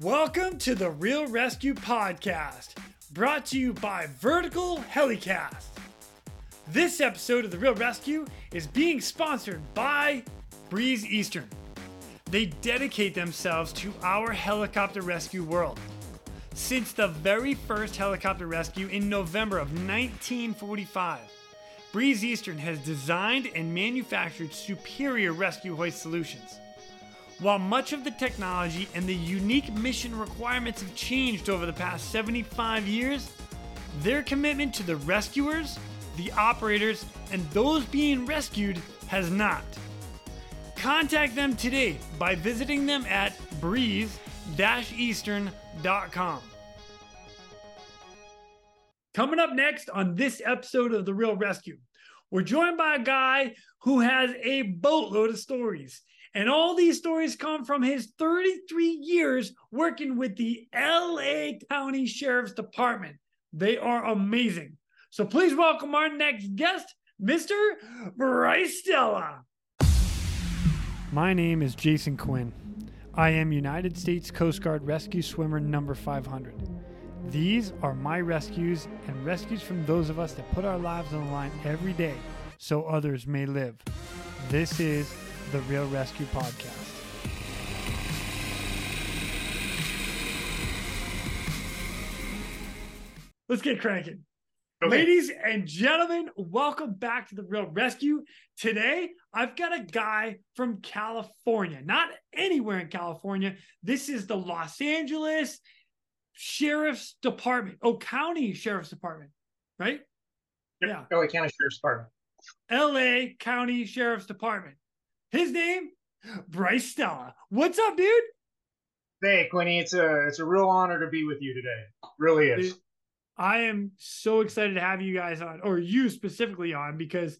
Welcome to the Real ResQ Podcast, brought to you by Vertical Helicast. This episode of The Real ResQ is being sponsored by Breeze Eastern. They dedicate themselves to our helicopter rescue world. Since the very first helicopter rescue in November of 1945, Breeze Eastern has designed and manufactured superior rescue hoist solutions. While much of the technology and the unique mission requirements have changed over the past 75 years, their commitment to the rescuers, the operators, and those being rescued has not. Contact them today by visiting them at breeze-eastern.com. Coming up next on this episode of The Real ResQ, we're joined by a guy who has a boatload of stories. And all these stories come from his 33 years working with the LA County Sheriff's Department. They are amazing. So please welcome our next guest, Mr. Brice Stella. My name is Jason Quinn. I am United States Coast Guard Rescue Swimmer number 500. These are my rescues and rescues from those of us that put our lives on the line every day so others may live. This is the Real ResQ Podcast. Let's get cranking. Okay. Ladies and gentlemen, welcome back to the Real ResQ. Today, I've got a guy from California, not anywhere in California. This is the Los Angeles Sheriff's Department, oh, County Sheriff's Department, right? Yeah. LA County Sheriff's Department. LA County Sheriff's Department. His name, Brice Stella. What's up, dude? Hey, Quinny, it's a it's a real honor to be with you today. Really is. I am so excited to have you guys on, or you specifically on, because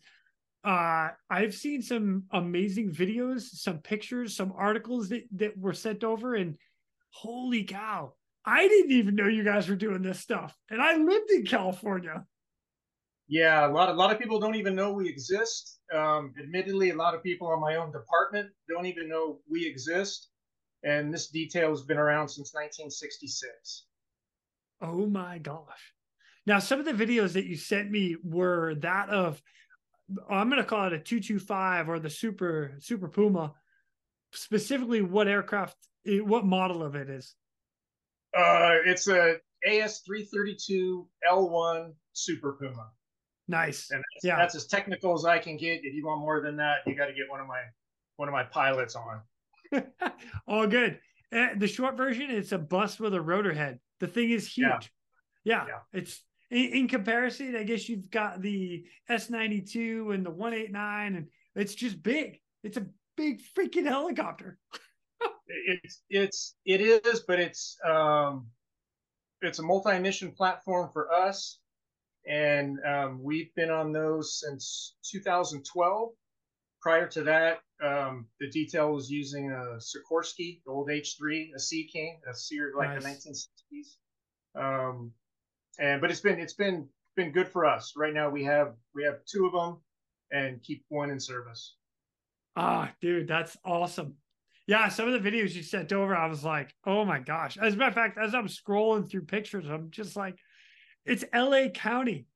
uh, I've seen some amazing videos, some pictures, some articles that, that were sent over, and holy cow, I didn't even know you guys were doing this stuff. And I lived in California. Yeah, a lot a lot of people don't even know we exist. Um, admittedly, a lot of people in my own department don't even know we exist. And this detail has been around since 1966. Oh my gosh. Now, some of the videos that you sent me were that of, I'm going to call it a 225 or the Super Super Puma. Specifically, what aircraft, eh, what model of it is? Uh, it's a AS332 L1 Super Puma. Nice. And that's, Yeah. that's as technical as I can get. If you want more than that, you got to get one of my one of my pilots on. All good. Eh, the short version, it's a bus with a rotor head. The thing is huge. Yeah. Yeah. Yeah. It's in, in comparison, I guess you've got the S92 and the 189, and it's just big. It's a big freaking helicopter. it's it's it is but it's um it's a multi-mission platform for us and um, we've been on those since 2012 prior to that um, the detail was using a sikorsky the old h3 a sea king a series like Nice. the 1960s um, and but it's been it's been been good for us right now we have we have two of them and keep one in service Ah, dude, that's awesome. Yeah, some of the videos you sent over, I was like, oh my gosh. As a matter of fact, as I'm scrolling through pictures, I'm just like, it's LA County,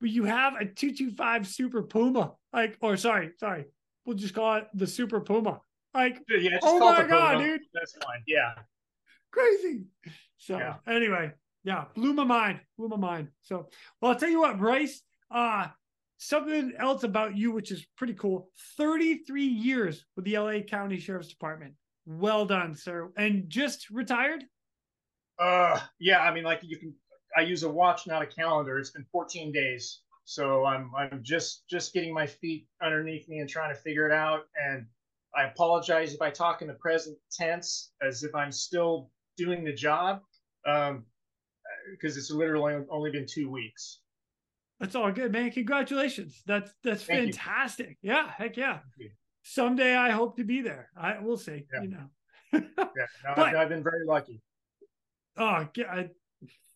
but you have a 225 Super Puma. Like, or sorry, sorry, we'll just call it the Super Puma. Like, yeah Oh my God, Puma. dude. that's fine yeah crazy. So Yeah. anyway, yeah, blew my mind, blew my mind. So, well, I'll tell you what, Brice, uh, something else about you, which is pretty cool. 33 years with the LA County Sheriff's Department. Well done, sir. And just retired? Uh, yeah. I mean, like you can. I use a watch, not a calendar. It's been 14 days, so I'm I'm just just getting my feet underneath me and trying to figure it out. And I apologize if I talk in the present tense, as if I'm still doing the job, um, because it's literally only been two weeks. That's all good, man. Congratulations. That's that's Thank you. fantastic. Yeah, heck yeah. Someday I hope to be there. I will see, Yeah. you know. Yeah, no, But- I've, been very lucky. Oh, I-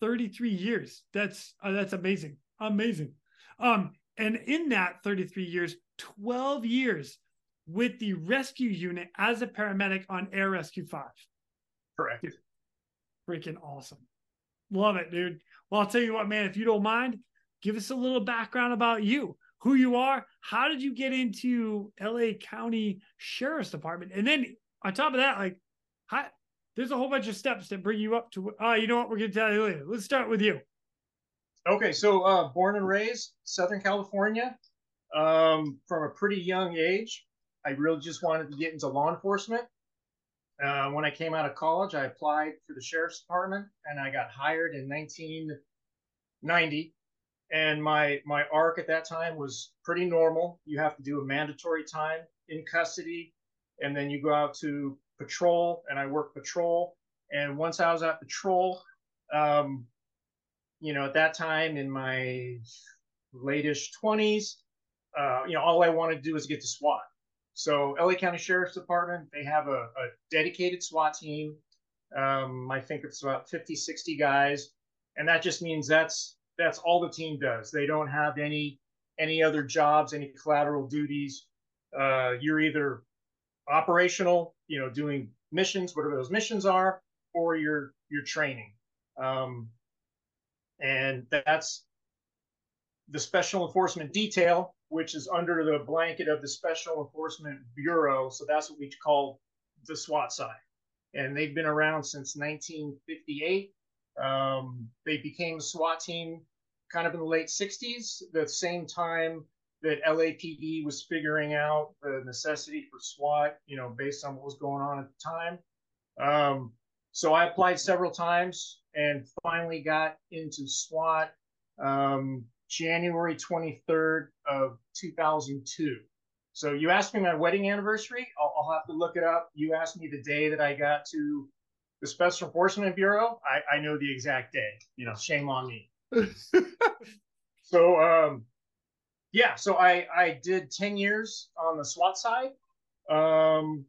33 years. That's uh, that's amazing. Amazing. Um, and in that 33 years, 12 years with the rescue unit as a paramedic on Air Rescue 5. Correct. freaking awesome. Love it, dude. Well, I'll tell you what, man, if you don't mind, give us a little background about you, who you are, how did you get into LA County Sheriff's Department? And then on top of that, like, how, there's a whole bunch of steps that bring you up to, uh, you know what, we're to tell you later. Let's start with you. Okay, so uh, born and raised Southern California. Um, from a pretty young age, I really just wanted to get into law enforcement. Uh, when I came out of college, I applied for the sheriff's department, and I got hired in 1990. And my my arc at that time was pretty normal. You have to do a mandatory time in custody, and then you go out to patrol, and I worked patrol. And once I was at patrol, um, you know, at that time in my latest 20s, uh, you know, all I wanted to do was get to SWAT. So LA County Sheriff's Department, they have a, a dedicated SWAT team. Um, I think it's about 50, 60 guys. And that just means that's that's all the team does. They don't have any any other jobs, any collateral duties. Uh, you're either operational, you know, doing missions, whatever those missions are, or you're you're training. Um, and that's the special enforcement detail which is under the blanket of the Special Enforcement Bureau. So that's what we call the SWAT side. And they've been around since 1958. Um, they became a SWAT team kind of in the late 60s, the same time that LAPD was figuring out the necessity for SWAT, you know, based on what was going on at the time. Um, so I applied several times and finally got into SWAT. Um, January 23rd of 2002. So you asked me my wedding anniversary. I'll, I'll, have to look it up. You asked me the day that I got to the Special Enforcement Bureau. I, I know the exact day. You know, shame on me. so um, yeah, so I I did 10 years on the SWAT side. Um,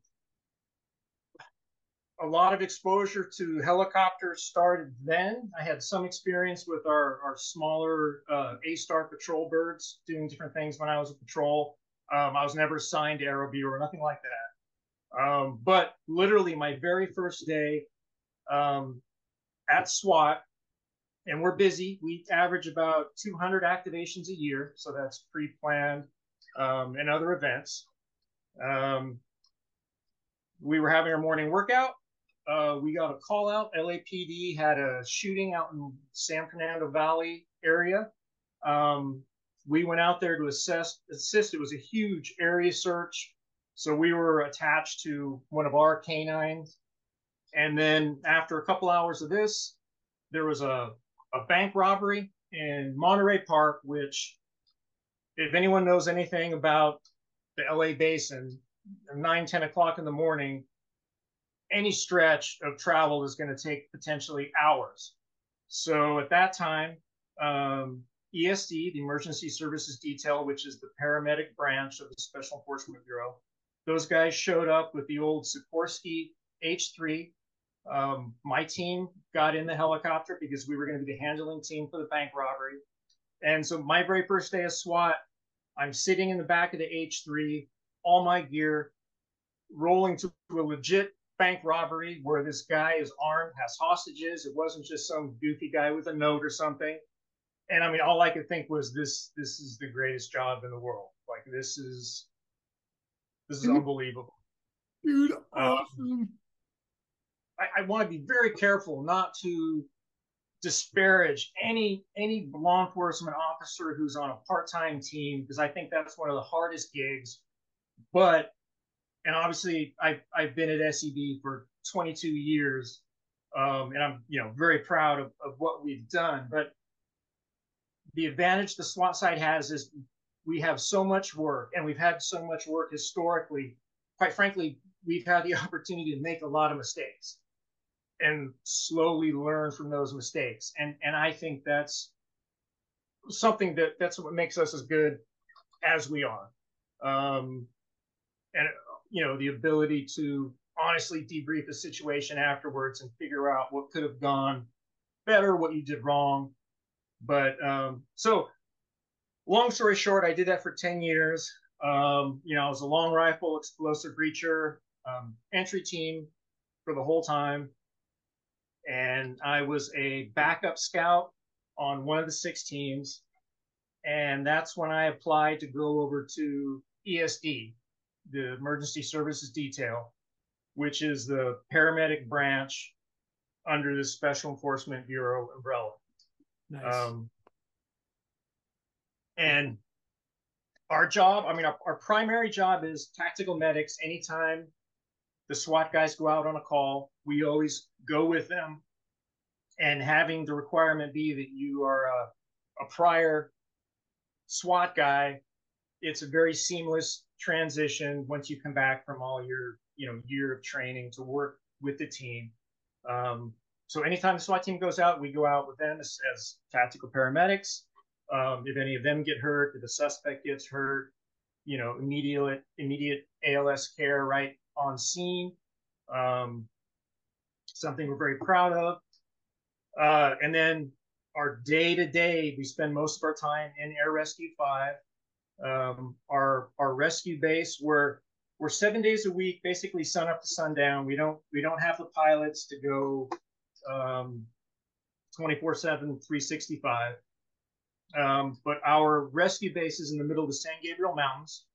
a lot of exposure to helicopters started then. I had some experience with our, our smaller uh, A-Star patrol birds doing different things when I was a patrol. Um, I was never assigned to Aero Bureau or nothing like that. Um, but literally, my very first day um, at SWAT, and we're busy. We average about 200 activations a year, so that's pre-planned um, and other events. Um, we were having our morning workout uh, we got a call out. LAPD had a shooting out in San Fernando Valley area. Um, we went out there to assess, assist. It was a huge area search. So we were attached to one of our canines. And then after a couple hours of this, there was a, a bank robbery in Monterey Park, which, if anyone knows anything about the LA basin, 9, 10 o'clock in the morning, any stretch of travel is going to take potentially hours. So at that time, um, ESD, the Emergency Services Detail, which is the paramedic branch of the Special Enforcement Bureau, those guys showed up with the old Sikorsky H3. Um, my team got in the helicopter because we were going to be the handling team for the bank robbery. And so my very first day of SWAT, I'm sitting in the back of the H3, all my gear, rolling to a legit bank robbery where this guy is armed, has hostages. It wasn't just some goofy guy with a note or something. And I mean, all I could think was this: this is the greatest job in the world. Like this is this is unbelievable, dude. Awesome. Um, I, I want to be very careful not to disparage any any law enforcement officer who's on a part-time team because I think that's one of the hardest gigs. But and obviously I've, I've been at SEB for 22 years um, and I'm you know very proud of, of what we've done. But the advantage the SWAT side has is we have so much work and we've had so much work historically. Quite frankly, we've had the opportunity to make a lot of mistakes and slowly learn from those mistakes. And and I think that's something that that's what makes us as good as we are. Um, and you know the ability to honestly debrief the situation afterwards and figure out what could have gone better, what you did wrong. But um, so, long story short, I did that for 10 years. Um, you know, I was a long rifle explosive breacher um, entry team for the whole time. And I was a backup scout on one of the six teams. And that's when I applied to go over to ESD, the Emergency Services Detail, which is the paramedic branch under the Special Enforcement Bureau umbrella. Nice. Um, and our job, I mean, our, our primary job is tactical medics. Anytime the SWAT guys go out on a call, we always go with them. And having the requirement be that you are a, a prior SWAT guy, it's a very seamless transition once you come back from all your you know year of training to work with the team. Um, so anytime the SWAT team goes out, we go out with them as, as tactical paramedics. Um, if any of them get hurt, if the suspect gets hurt, you know, immediate immediate ALS care right on scene. Um, something we're very proud of. Uh, and then our day to day, we spend most of our time in Air Rescue Five. Um, our our rescue base, we're we're seven days a week, basically sun up to sundown. We don't we don't have the pilots to go um, 24 7, 365. Um, but our rescue base is in the middle of the San Gabriel Mountains,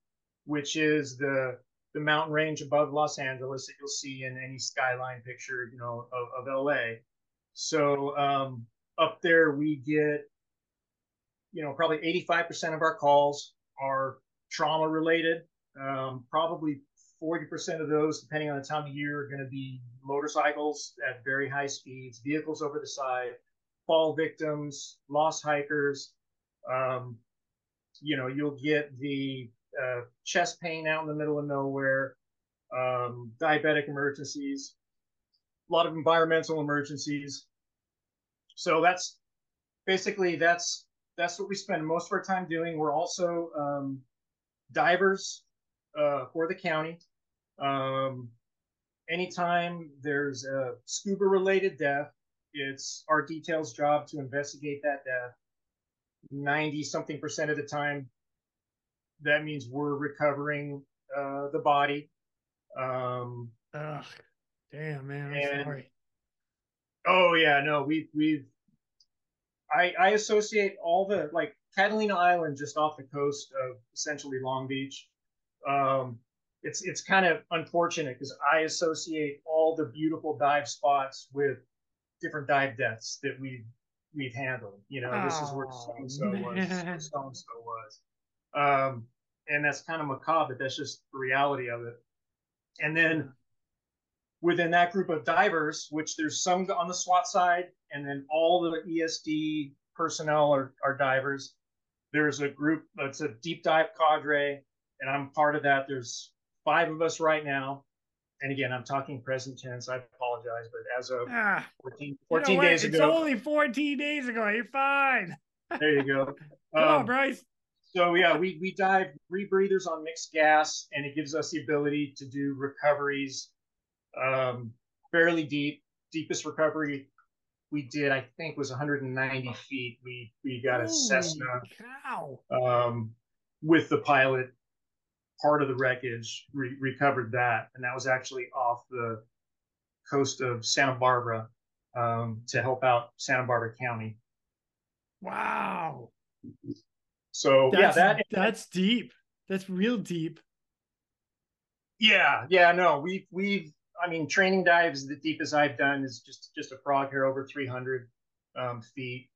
which is the the mountain range above Los Angeles that you'll see in any skyline picture, you know, of, of LA. So um, up there we get, you know, probably 85% of our calls are trauma related. Um, probably 40% of those, depending on the time of year, are going to be motorcycles at very high speeds, vehicles over the side, fall victims, lost hikers. Um, you know, you'll get the uh, chest pain out in the middle of nowhere, um, diabetic emergencies, a lot of environmental emergencies. So that's basically that's that's what we spend most of our time doing. We're also um, divers uh, for the county. Um, anytime there's a scuba related death, it's our details job to investigate that death. 90 something percent of the time, that means we're recovering uh, the body. Um, Ugh, damn, man. I'm and, sorry. Oh, yeah, no, we, we've, I, I associate all the, like, Catalina Island, just off the coast of essentially Long Beach. Um, it's it's kind of unfortunate because I associate all the beautiful dive spots with different dive deaths that we've we've handled. You know, oh, this is where so and so was, so and so was, um, and that's kind of macabre, but that's just the reality of it. And then within that group of divers, which there's some on the SWAT side, and then all the ESD personnel are, are divers. There's a group that's a deep dive cadre, and I'm part of that. There's five of us right now. And again, I'm talking present tense. I apologize, but as of ah, 14, 14 you know days it's ago. It's only 14 days ago. You're fine. there you go. Come um, on, Brice. So yeah, we we dive rebreathers on mixed gas, and it gives us the ability to do recoveries um, fairly deep. Deepest recovery we did, I think, was 190 feet. We we got a Cessna. Um, with the pilot part of the wreckage, re- recovered that, and that was actually off the coast of Santa Barbara um, to help out Santa Barbara County. Wow. So that's, yeah, that that's deep. That's real deep. Yeah, yeah, no, we've we've I mean training dives the deepest I've done is just just a frog here over 300 um, feet.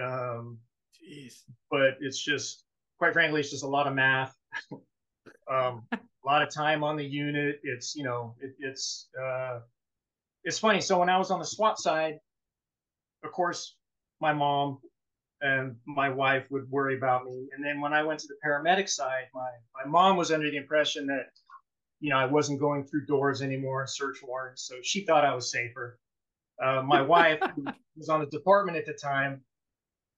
Um, Jeez. But it's just quite frankly, it's just a lot of math. um, a lot of time on the unit. It's you know it, it's uh, it's funny. So when I was on the SWAT side, of course, my mom and my wife would worry about me. And then when I went to the paramedic side, my my mom was under the impression that you know I wasn't going through doors anymore, search warrants. So she thought I was safer. Uh, my wife, who was on the department at the time,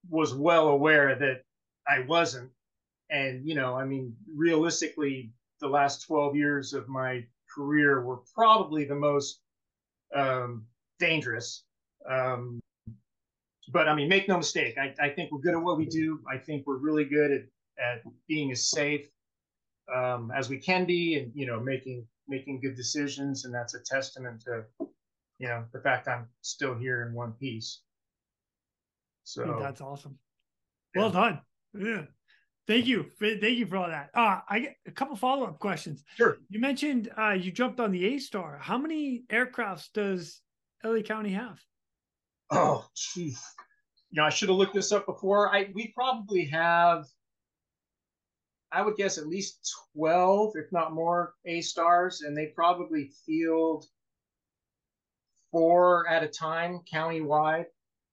was well aware that I wasn't and you know i mean realistically the last 12 years of my career were probably the most um, dangerous um, but i mean make no mistake I, I, think we're good at what we do i think we're really good at, at being as safe um, as we can be and you know making making good decisions and that's a testament to you know the fact I'm still here in one piece. So that's awesome. Yeah. Well done. Yeah. Thank you. Thank you for all that. Uh, I get a couple follow up questions. Sure. You mentioned uh, you jumped on the A Star. How many aircrafts does LA County have? Oh, geez. You know, I should have looked this up before. I we probably have, I would guess, at least twelve, if not more, A stars, and they probably field four at a time countywide.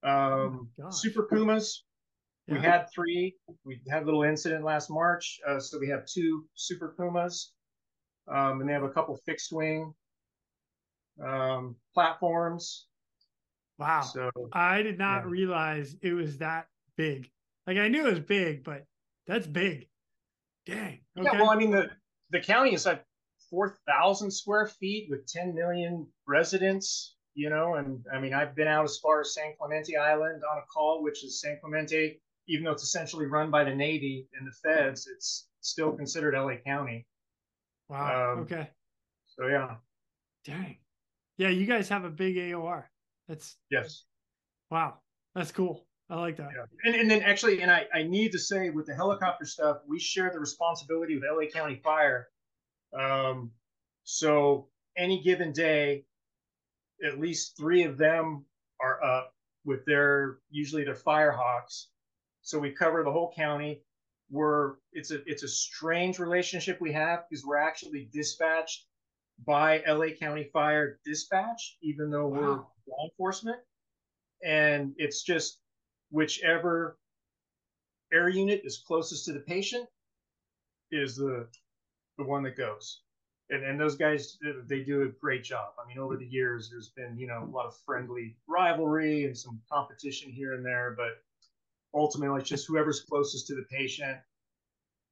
Um, oh Super Pumas, we had three. We had a little incident last March, uh, so we have two Super Pumas, um, and they have a couple fixed wing um, platforms. Wow! So I did not yeah. realize it was that big. Like I knew it was big, but that's big. Dang. Okay. Yeah. Well, I mean the the county is like four thousand square feet with ten million residents. You know, and I mean I've been out as far as San Clemente Island on a call, which is San Clemente even though it's essentially run by the Navy and the feds, it's still considered LA County. Wow. Um, okay. So yeah. Dang. Yeah, you guys have a big AOR. That's yes. Wow. That's cool. I like that. Yeah. And, and then actually, and I, I need to say with the helicopter stuff, we share the responsibility with LA County Fire. Um, so any given day, at least three of them are up with their usually their Firehawks so we cover the whole county. We're it's a it's a strange relationship we have because we're actually dispatched by LA County Fire Dispatch, even though wow. we're law enforcement. And it's just whichever air unit is closest to the patient is the the one that goes. And, and those guys they do a great job. I mean, over the years, there's been you know a lot of friendly rivalry and some competition here and there, but ultimately it's just whoever's closest to the patient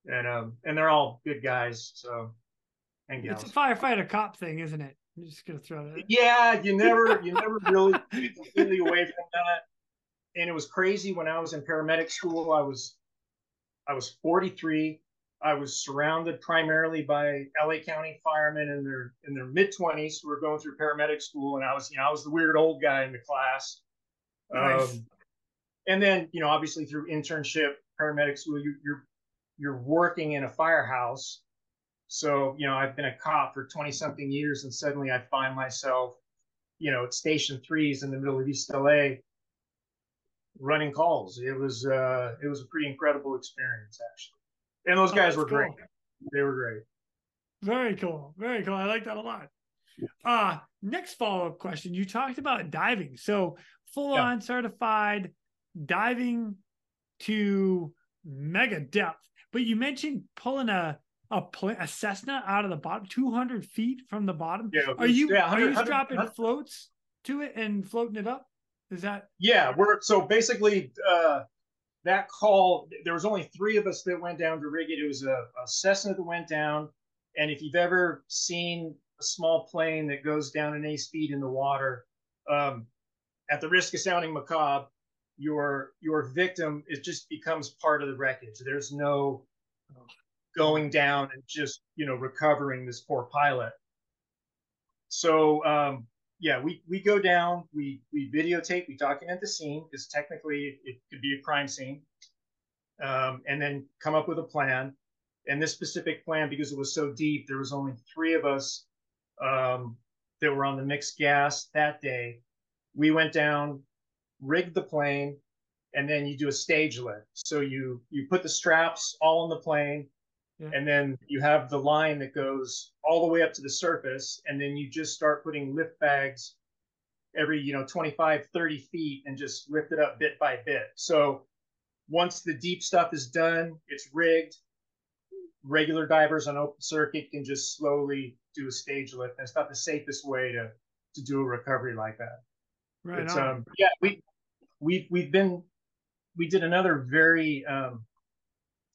and um and they're all good guys so and it's a firefighter cop thing isn't it? I'm just gonna throw that yeah you never you never really completely away from that. And it was crazy when i was in paramedic school i was i was 43 i was surrounded primarily by la county firemen in their in their mid-20s who were going through paramedic school and i was you know i was the weird old guy in the class. Nice. um, and then you know obviously through internship paramedic school you, you're you're working in a firehouse so you know i've been a cop for 20 something years and suddenly i find myself you know at station threes in the middle of east la running calls. It was uh it was a pretty incredible experience actually. And those oh, guys were cool. great they were great. Very cool. Very cool. I like that a lot. Uh next follow-up question. You talked about diving. So full yeah. on certified diving to mega depth. But you mentioned pulling a a, pl- a Cessna out of the bottom, two hundred feet from the bottom. Yeah, are you yeah, are you dropping floats to it and floating it up? Is that? Yeah, we're so basically uh, that call. There was only three of us that went down to rig it. It was a, a Cessna that went down, and if you've ever seen a small plane that goes down in a speed in the water, um, at the risk of sounding macabre, your your victim it just becomes part of the wreckage there's no going down and just you know recovering this poor pilot. So um, yeah we we go down we we videotape we document the scene because technically it could be a crime scene um, and then come up with a plan. And this specific plan because it was so deep there was only three of us um, that were on the mixed gas that day. We went down rigged the plane, and then you do a stage lift. So you you put the straps all on the plane, yeah. and then you have the line that goes all the way up to the surface, and then you just start putting lift bags every you know 25 30 feet and just lift it up bit by bit so once the deep stuff is done it's rigged regular divers on open circuit can just slowly do a stage lift and it's not the safest way to to do a recovery like that right um, yeah we we've we've been we did another very um,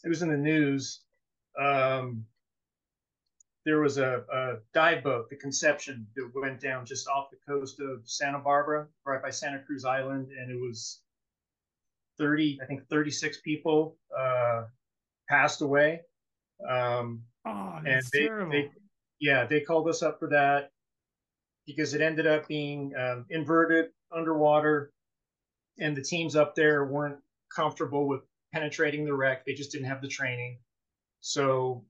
it was in the news. Um, there was a, a dive boat, the Conception, that went down just off the coast of Santa Barbara, right by Santa Cruz Island, and it was 30, I think 36 people uh, passed away. Um, oh, and they, terrible. they, yeah, they called us up for that. because it ended up being um, inverted underwater, and the teams up there weren't comfortable with penetrating the wreck. They just didn't have the training. So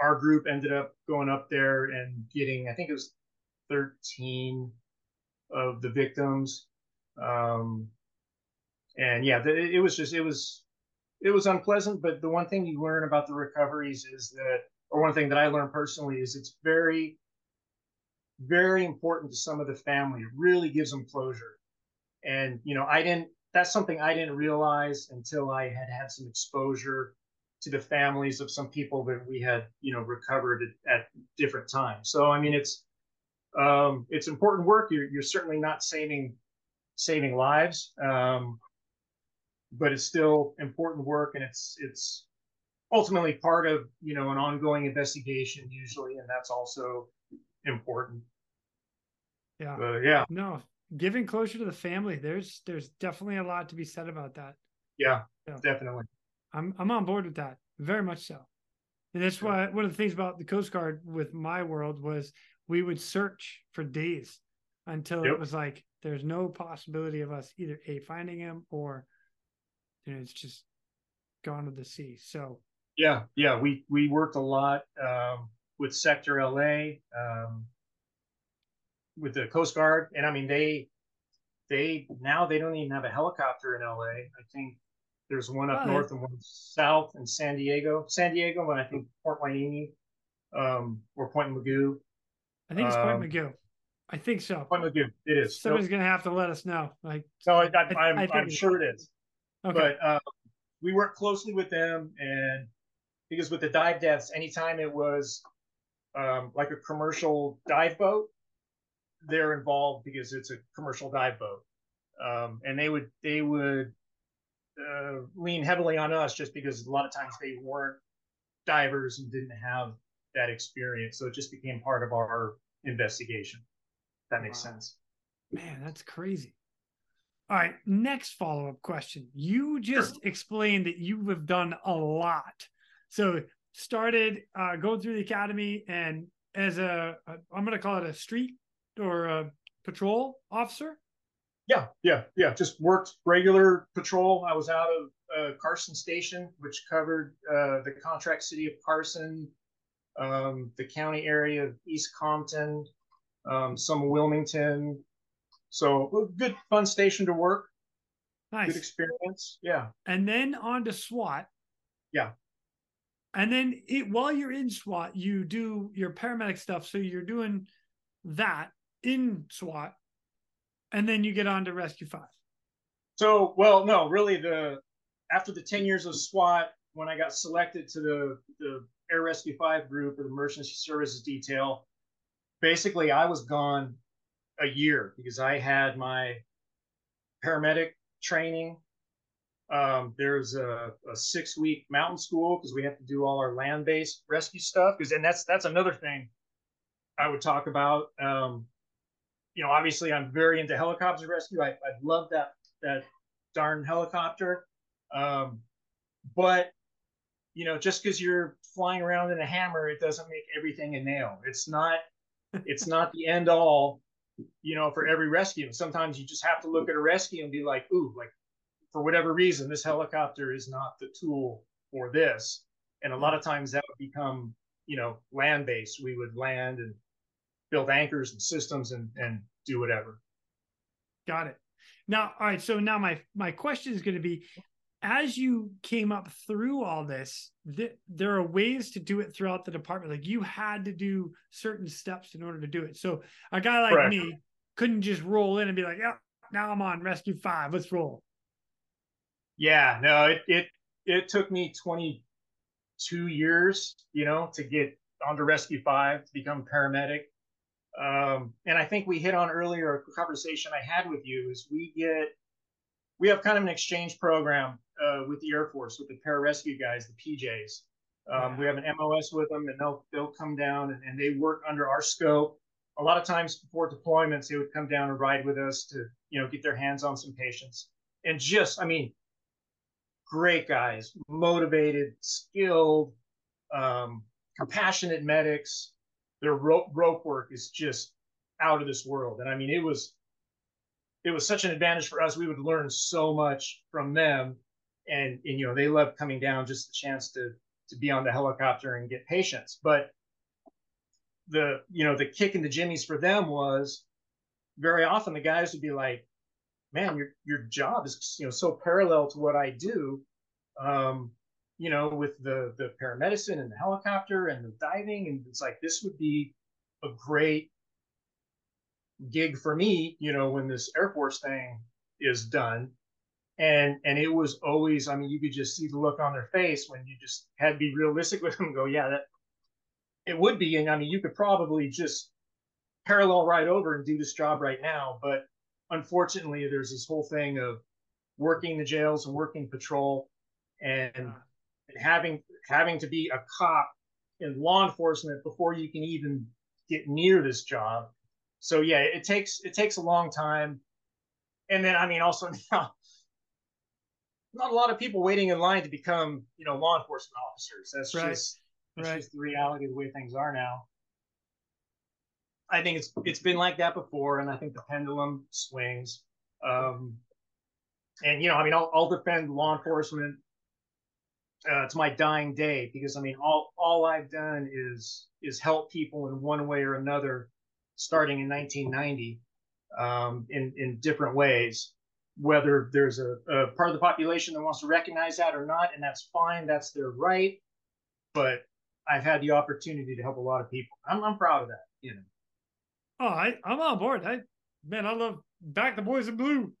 our group ended up going up there and getting, I think it was 13 of the victims. Um, and yeah, the, it was just, it was, it was unpleasant. But the one thing you learn about the recoveries is that, or one thing that I learned personally is it's very, very important to some of the family. It really gives them closure. And, you know, I didn't, that's something I didn't realize until I had had some exposure to the families of some people that we had, you know, recovered at, at different times. So, I mean, it's, um, it's important work. You're, you're certainly not saving, saving lives. Um, but it's still important work and it's, it's ultimately part of, you know, an ongoing investigation usually. And that's also important. Yeah. But yeah. No, giving closure to the family, there's there's definitely a lot to be said about that. Yeah, yeah. definitely. I'm I'm on board with that. Very much so. And that's why one of the things about the Coast Guard with my world was we would search for days until yep. it was like there's no possibility of us either a finding him or you know it's just gone to the sea. So yeah, yeah, we we worked a lot um, with Sector LA. Um, with the Coast Guard, and I mean they they now they don't even have a helicopter in LA. I think there's one up oh, north and one south in San Diego. San Diego, and I think Port Hueneme um, or Point Mugu. I think it's Point um, Mugu. I think so. Point Mugu. It is. Somebody's nope. gonna have to let us know. Like, no, I, am I'm, I'm sure it is. Okay. But uh, we work closely with them, and because with the dive deaths, anytime it was um, like a commercial dive boat, they're involved because it's a commercial dive boat, um, and they would they would uh, lean heavily on us just because a lot of times they weren't divers and didn't have that experience, so it just became part of our investigation. that makes wow. sense. Man, that's crazy. All right, next follow up question. You just sure. explained that you have done a lot. So started uh, going through the academy and as a, a I'm going to call it a street or a patrol officer? Yeah, yeah, yeah. Just worked regular patrol. I was out of uh, Carson Station, which covered uh, the contract city of Carson, um, the county area of East Compton, um, some Wilmington. So good, fun station to work. Nice. Good experience. Yeah. And then on to SWAT. Yeah. And then it, while you're in SWAT, you do your paramedic stuff. So you're doing that in SWAT, and then you get on to Rescue Five. So, well, no, really, the after the ten years of SWAT, when I got selected to the the Air Rescue Five group or the Emergency Services Detail, basically I was gone a year because I had my paramedic training. Um, there's a, a six week mountain school because we have to do all our land based rescue stuff. Because and that's that's another thing I would talk about. Um, you know, obviously I'm very into helicopter rescue. I, I love that that darn helicopter. Um, but you know, just because you're flying around in a hammer, it doesn't make everything a nail. It's not it's not the end all, you know, for every rescue. And sometimes you just have to look at a rescue and be like, ooh, like for whatever reason, this helicopter is not the tool for this. And a lot of times that would become, you know, land based. We would land and build anchors and systems and and do whatever. Got it. Now, all right. So now my my question is going to be, as you came up through all this, th- there are ways to do it throughout the department. Like you had to do certain steps in order to do it. So a guy like Correct. me couldn't just roll in and be like, "Yeah, now I'm on Rescue Five. Let's roll." Yeah. No. It it it took me 22 years, you know, to get onto Rescue Five to become paramedic. Um, and I think we hit on earlier a conversation I had with you is we get we have kind of an exchange program uh, with the Air Force with the pararescue guys, the PJs. Um, We have an MOS with them, and they'll they'll come down and, and they work under our scope. A lot of times before deployments, they would come down and ride with us to you know get their hands on some patients. And just, I mean, great guys, motivated, skilled, um, compassionate medics their rope, rope work is just out of this world. And I mean, it was it was such an advantage for us. We would learn so much from them, and and you know they loved coming down just the chance to to be on the helicopter and get patients. But the you know the kick in the jimmies for them was very often the guys would be like, "Man, your your job is you know so parallel to what I do." Um, you know, with the the paramedicine and the helicopter and the diving, and it's like this would be a great gig for me, you know, when this Air Force thing is done. And and it was always, I mean, you could just see the look on their face when you just had to be realistic with them go, yeah, that it would be. And I mean, you could probably just parallel right over and do this job right now. But unfortunately, there's this whole thing of working the jails and working patrol and, and having having to be a cop in law enforcement before you can even get near this job so yeah, it takes it takes a long time. And then I mean also now not a lot of people waiting in line to become, you know, law enforcement officers. That's right. just that's right. just the reality of the way things are now. I think it's it's been like that before, and I think the pendulum swings. Um, and you know, I mean, I'll, I'll defend law enforcement uh, to my dying day because I mean, all all I've done is is help people in one way or another starting in 1990 um, in, in different ways. Whether there's a, a part of the population that wants to recognize that or not, and that's fine, that's their right. But I've had the opportunity to help a lot of people. I'm, I'm proud of that, you know. Oh, I, I'm on board. I man, I love back the boys in blue.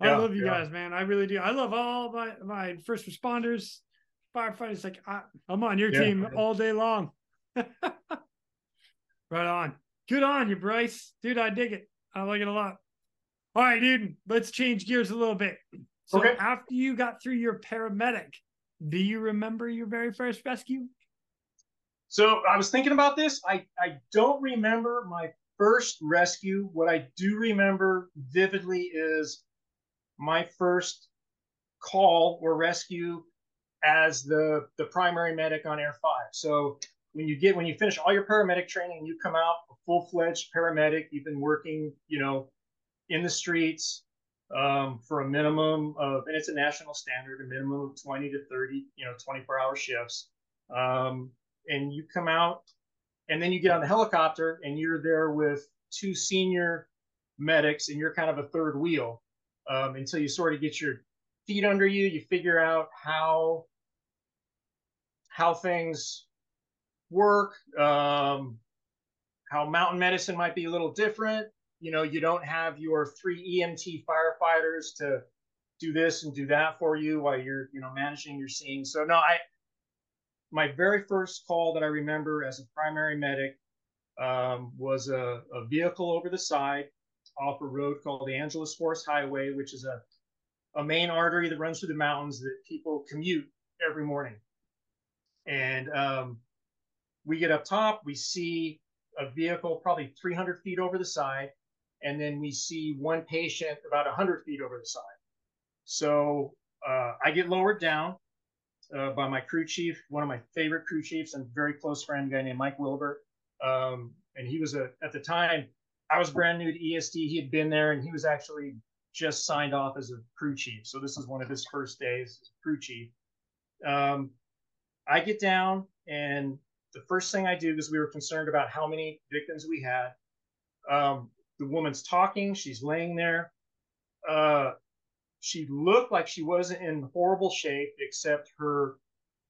I yeah, love you yeah. guys, man. I really do. I love all my my first responders, firefighters. Like I, am on your yeah, team all day long. right on. Good on you, Brice. Dude, I dig it. I like it a lot. All right, dude, let's change gears a little bit. So okay. after you got through your paramedic, do you remember your very first rescue? So I was thinking about this. I, I don't remember my first rescue. What I do remember vividly is my first call or rescue as the the primary medic on Air 5. So when you get when you finish all your paramedic training, you come out a full fledged paramedic. You've been working, you know, in the streets um, for a minimum of, and it's a national standard, a minimum of 20 to 30, you know, 24 hour shifts. Um, and you come out, and then you get on the helicopter, and you're there with two senior medics, and you're kind of a third wheel um, until you sort of get your feet under you. You figure out how how things work, um, how mountain medicine might be a little different. You know, you don't have your three EMT firefighters to do this and do that for you while you're, you know, managing your scene. So no, I, my very first call that I remember as a primary medic um, was a, a, vehicle over the side off a road called the Angeles Forest Highway, which is a, a main artery that runs through the mountains that people commute every morning. And um, we get up top, we see a vehicle probably 300 feet over the side, and then we see one patient about 100 feet over the side. So uh, I get lowered down uh, by my crew chief, one of my favorite crew chiefs, and very close friend, guy named Mike Wilbur. Um, and he was a at the time I was brand new to ESD. He had been there, and he was actually just signed off as a crew chief. So this is one of his first days as crew chief. Um, I get down, and the first thing I do is we were concerned about how many victims we had. Um, the woman's talking, she's laying there. Uh, she looked like she wasn't in horrible shape, except her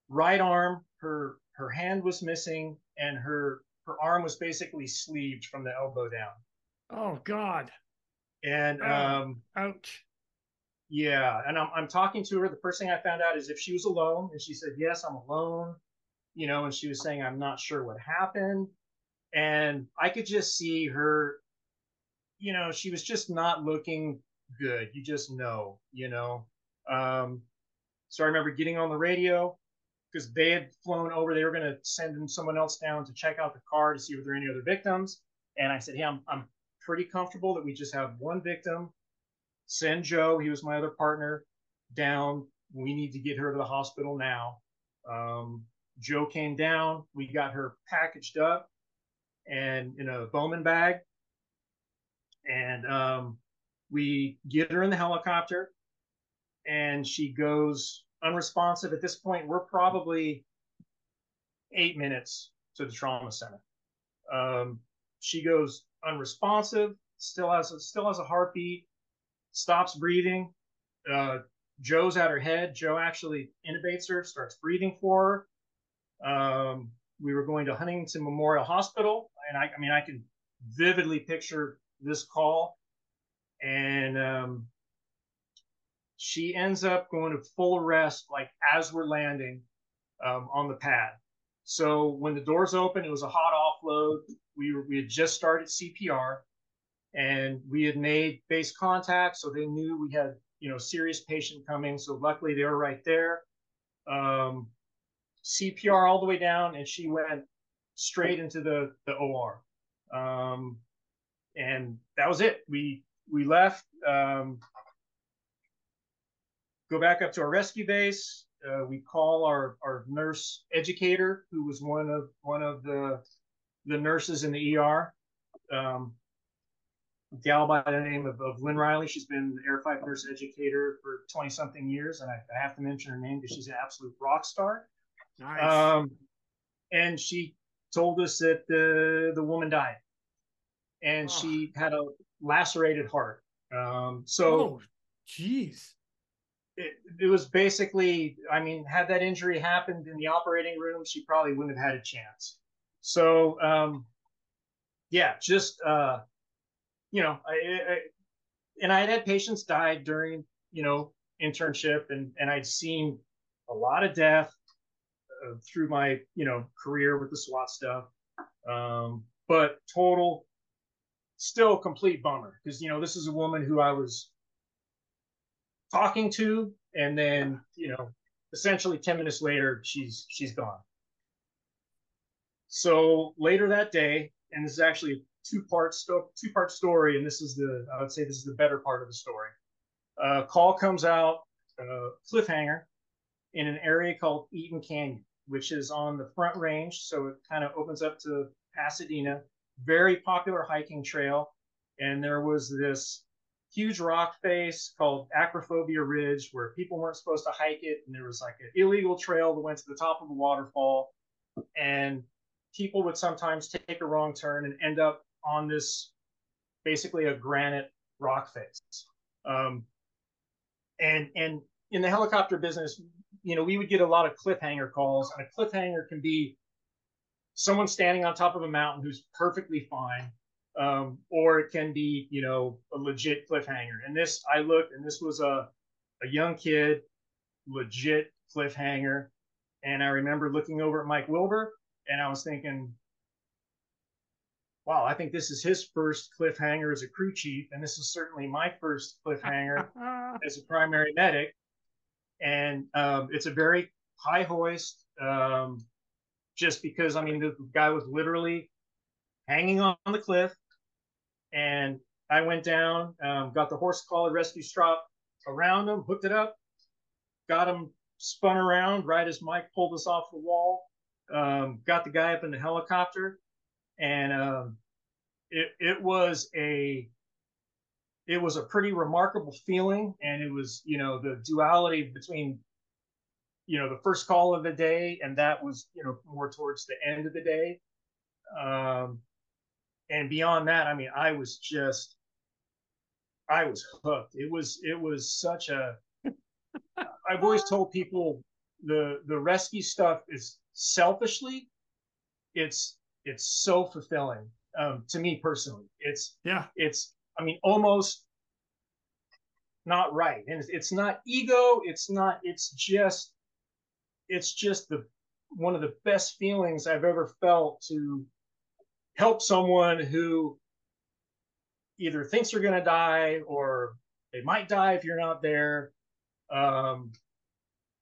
right arm, her her hand was missing, and her her arm was basically sleeved from the elbow down. Oh God. And oh, um, ouch. Yeah, and I'm I'm talking to her. The first thing I found out is if she was alone, and she said, "Yes, I'm alone." you know, and she was saying, I'm not sure what happened. And I could just see her, you know, she was just not looking good. You just know, you know. Um, so I remember getting on the radio because they had flown over. They were going to send someone else down to check out the car to see if there were any other victims. And I said, Hey, I'm, I'm pretty comfortable that we just have one victim. Send Joe, he was my other partner, down. We need to get her to the hospital now. Um, Joe came down. We got her packaged up and in a Bowman bag. And um, we get her in the helicopter, and she goes unresponsive. At this point, we're probably eight minutes to the trauma center. Um, she goes unresponsive, still has a, still has a heartbeat, stops breathing. Uh, Joe's at her head. Joe actually intubates her, starts breathing for her. Um, we were going to Huntington Memorial Hospital, and I, I mean, I can vividly picture this call. And um, she ends up going to full arrest, like as we're landing um, on the pad. So when the doors open, it was a hot offload. We were, we had just started CPR, and we had made base contact, so they knew we had you know serious patient coming. So luckily they were right there. Um, CPR all the way down, and she went straight into the the OR. Um, and that was it. We we left. Um, go back up to our rescue base. Uh, we call our our nurse educator, who was one of one of the the nurses in the ER. Um, gal by the name of, of Lynn Riley. She's been the Air Five nurse educator for 20 something years. And I, I, have to mention her name because she's an absolute rock star. Nice. Um, and she told us that the, the woman died and oh. she had a lacerated heart. Um, so, oh, jeez. It, it was basically, I mean, had that injury happened in the operating room, she probably wouldn't have had a chance. So, um, yeah, just, uh, you know, I, I, and I had had patients die during, you know, internship and, and I'd seen a lot of death uh, through my, you know, career with the SWAT stuff. Um, but total, still complete bummer because, you know, this is a woman who I was talking to and then, you know, essentially 10 minutes later, she's, she's gone. So later that day, and this is actually two part sto- two part story, and this is the I would say this is the better part of the story. Uh, call comes out uh, cliffhanger in an area called Eaton Canyon, which is on the Front Range, so it kind of opens up to Pasadena. Very popular hiking trail, and there was this huge rock face called Acrophobia Ridge where people weren't supposed to hike it, and there was like an illegal trail that went to the top of a waterfall, and people would sometimes take a wrong turn and end up on this basically a granite rock face. Um, and and in the helicopter business, you know, we would get a lot of cliffhanger calls, and a cliffhanger can be someone standing on top of a mountain who's perfectly fine, um, or it can be, you know, a legit cliffhanger. And this, I looked, and this was a a young kid, legit cliffhanger. And I remember looking over at Mike Wilbur, and I was thinking, wow, I think this is his first cliffhanger as a crew chief, and this is certainly my first cliffhanger as a primary medic. And um, it's a very high hoist, um, just because I mean the guy was literally hanging on the cliff, and I went down, um, got the horse collar rescue strap around him, hooked it up, got him spun around right as Mike pulled us off the wall, um, got the guy up in the helicopter, and um, it it was a it was a pretty remarkable feeling, and it was you know the duality between you know the first call of the day, and that was you know more towards the end of the day, um, and beyond that, I mean, I was just I was hooked. It was it was such a I've always told people the the rescue stuff is selfishly it's it's so fulfilling um, to me personally. It's yeah, it's I mean almost not right, and it's, it's not ego. It's not. It's just it's just the one of the best feelings I've ever felt to help someone who either thinks they're going to die or they might die if you're not there. Um,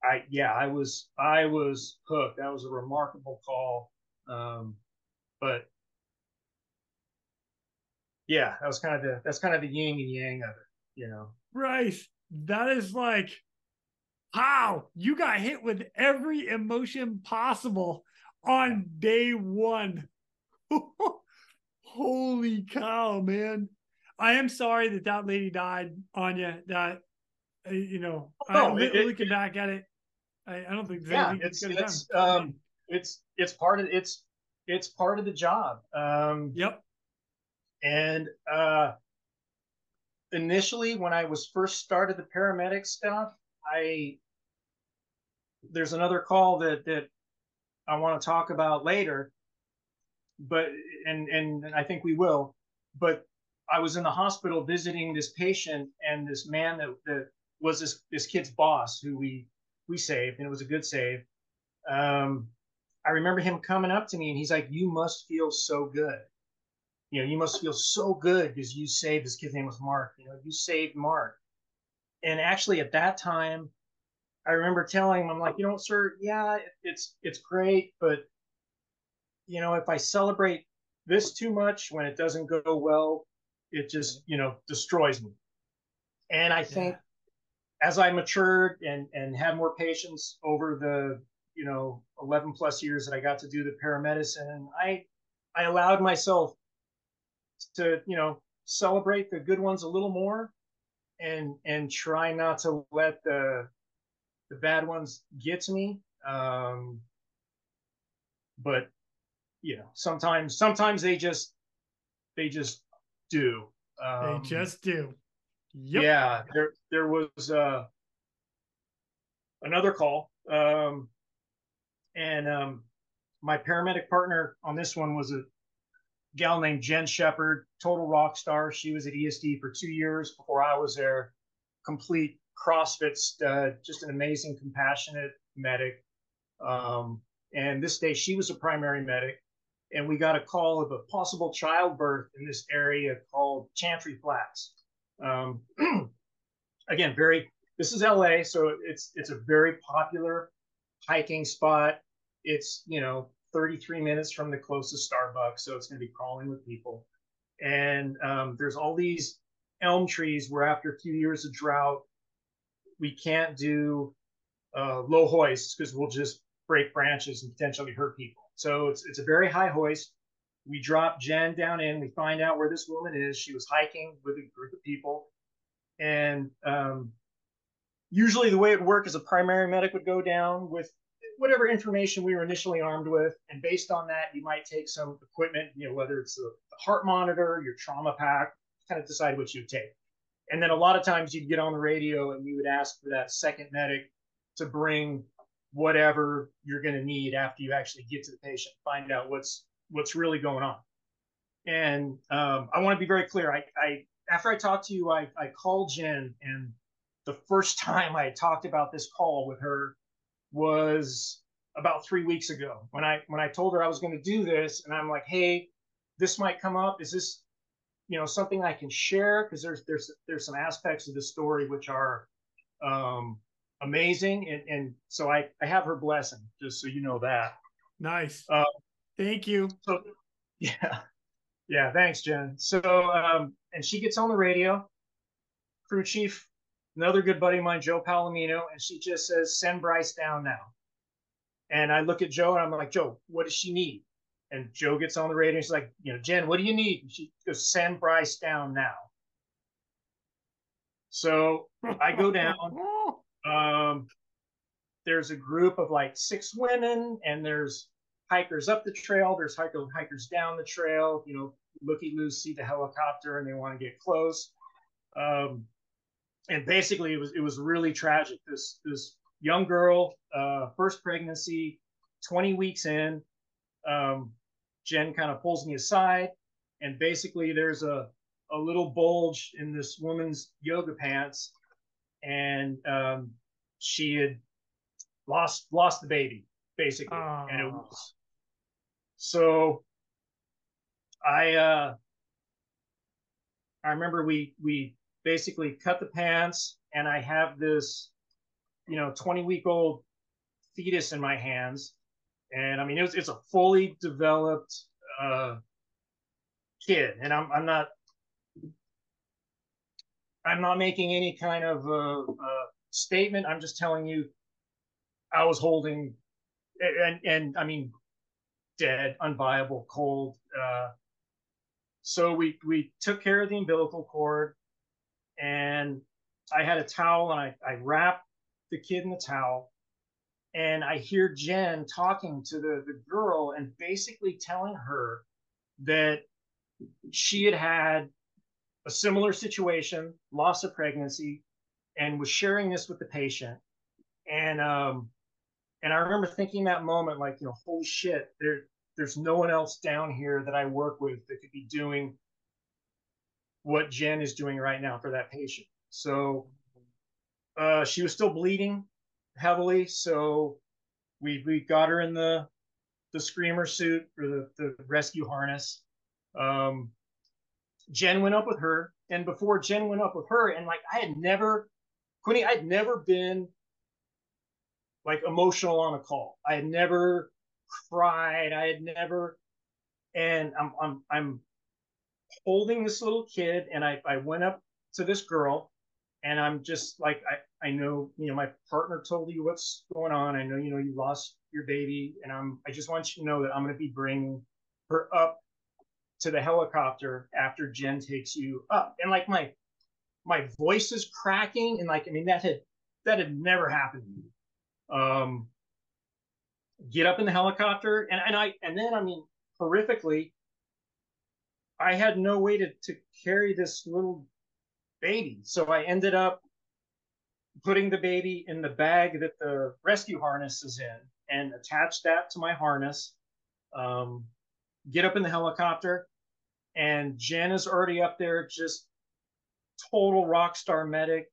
I yeah, I was I was hooked. That was a remarkable call. Um, but yeah, that was kind of the that's kind of the yin and yang of it, you know. Right. That is like how you got hit with every emotion possible on day one. Holy cow, man. I am sorry that that lady died, Anya. That uh, you know, Oh, I, it- it- looking back at it, I, I don't think yeah, it's it's um it's it's part of it's it's part of the job. Um, yep. and uh, initially, when I was first started the paramedic stuff, I there's another call that that I want to talk about later, but and and I think we will. But I was in the hospital visiting this patient and this man that that was this this kid's boss who we we saved and it was a good save. Um, I remember him coming up to me and he's like, "You must feel so good." you know, you must feel so good because you saved this kid's name was Mark. You know, you saved Mark. And actually, at that time, I remember telling him, I'm like, you know, sir, yeah, it's it's great, but you know, if I celebrate this too much when it doesn't go well, it just you know destroys me. And I think as I matured and and had more patience over the you know 11 plus years that I got to do the paramedicine, I I allowed myself to you know celebrate the good ones a little more and and try not to let the the bad ones get to me um but you know sometimes sometimes they just they just do um, They just do. Yep. yeah there there was uh another call um and um my paramedic partner on this one was a gal named Jen Shepard, total rock star. She was at ESD for two years before I was there. Complete CrossFit stud, just an amazing, compassionate medic. Um, and this day, she was a primary medic, and we got a call of a possible childbirth in this area called Chantry Flats. Um, again, very. This is LA, so it's it's a very popular hiking spot. It's you know 33 minutes from the closest Starbucks, so it's going to be crawling with people. And um, there's all these elm trees where after a few years of drought, we can't do uh, low hoists because we'll just break branches and potentially hurt people. So it's it's a very high hoist. We drop Jen down in. We find out where this woman is. She was hiking with a group of people, and um, usually the way it worked is a primary medic would go down with whatever information we were initially armed with, and based on that, you might take some equipment, you know, whether it's the heart monitor, your trauma pack, kind of decide what you take. And then a lot of times you'd get on the radio and you would ask for that second medic to bring whatever you're going to need after you actually get to the patient, find out what's what's really going on. And um, I want to be very clear. I, I after I talked to you, I, I called Jen, and the first time I talked about this call with her was about three weeks ago when I when I told her I was going to do this, and I'm like, hey, this might come up. Is this, you know, something I can share? Because there's there's there's some aspects of the story which are um, amazing, and and so I I have her blessing, just so you know that. Nice. Uh, Thank you. So yeah, yeah. Thanks, Jen. So um, and she gets on the radio, crew chief another good buddy of mine, Joe Palomino, and she just says, send Brice down now. And I look at Joe and I'm like, Joe, what does she need? And Joe gets on the radio and she's like, you know, Jen, what do you need? And she goes, send Brice down now. So I go down. Um, there's a group of like six women, and there's hikers up the trail. There's hiker, hikers down the trail. You know, looky loos see the helicopter and they want to get close. Um, and basically it was it was really tragic. This this young girl, uh, first pregnancy, 20 weeks in, um, Jen kind of pulls me aside, and basically there's a a little bulge in this woman's yoga pants, and um, she had lost lost the baby basically, Oh. and it was so. I uh, I remember we we basically cut the pants and I have this, you know, 20 week old fetus in my hands. And I mean, it was, it's a fully developed uh, kid. And I'm, I'm not, I'm not making any kind of uh, uh, statement. I'm just telling you, I was holding, and, and I mean, dead, unviable, cold. Uh, so we we took care of the umbilical cord, and I had a towel and I, I wrapped the kid in the towel, and I hear Jen talking to the the girl and basically telling her that she had had a similar situation, loss of pregnancy, and was sharing this with the patient. And um, and I remember thinking that moment, like, you know, holy shit, there there's no one else down here that I work with that could be doing what Jen is doing right now for that patient. So uh, she was still bleeding heavily, so we we got her in the the screamer suit or the, the rescue harness. Um, Jen went up with her, and before Jen went up with her, and like I had never, Quinny, I'd never been like emotional on a call. I had never cried. I had never, and I'm I'm I'm holding this little kid, and I I went up to this girl, and I'm just like I I know you know my partner told you what's going on. I know you know you lost your baby, and I'm I just want you to know that I'm going to be bringing her up to the helicopter after Jen takes you up, and like my my voice is cracking, and like I mean that had that had never happened to me. Um, get up in the helicopter, and and I and then I mean horrifically, I had no way to to carry this little baby, so I ended up putting the baby in the bag that the rescue harness is in and attach that to my harness. Um, get up in the helicopter, and Jen is already up there, just total rock star medic,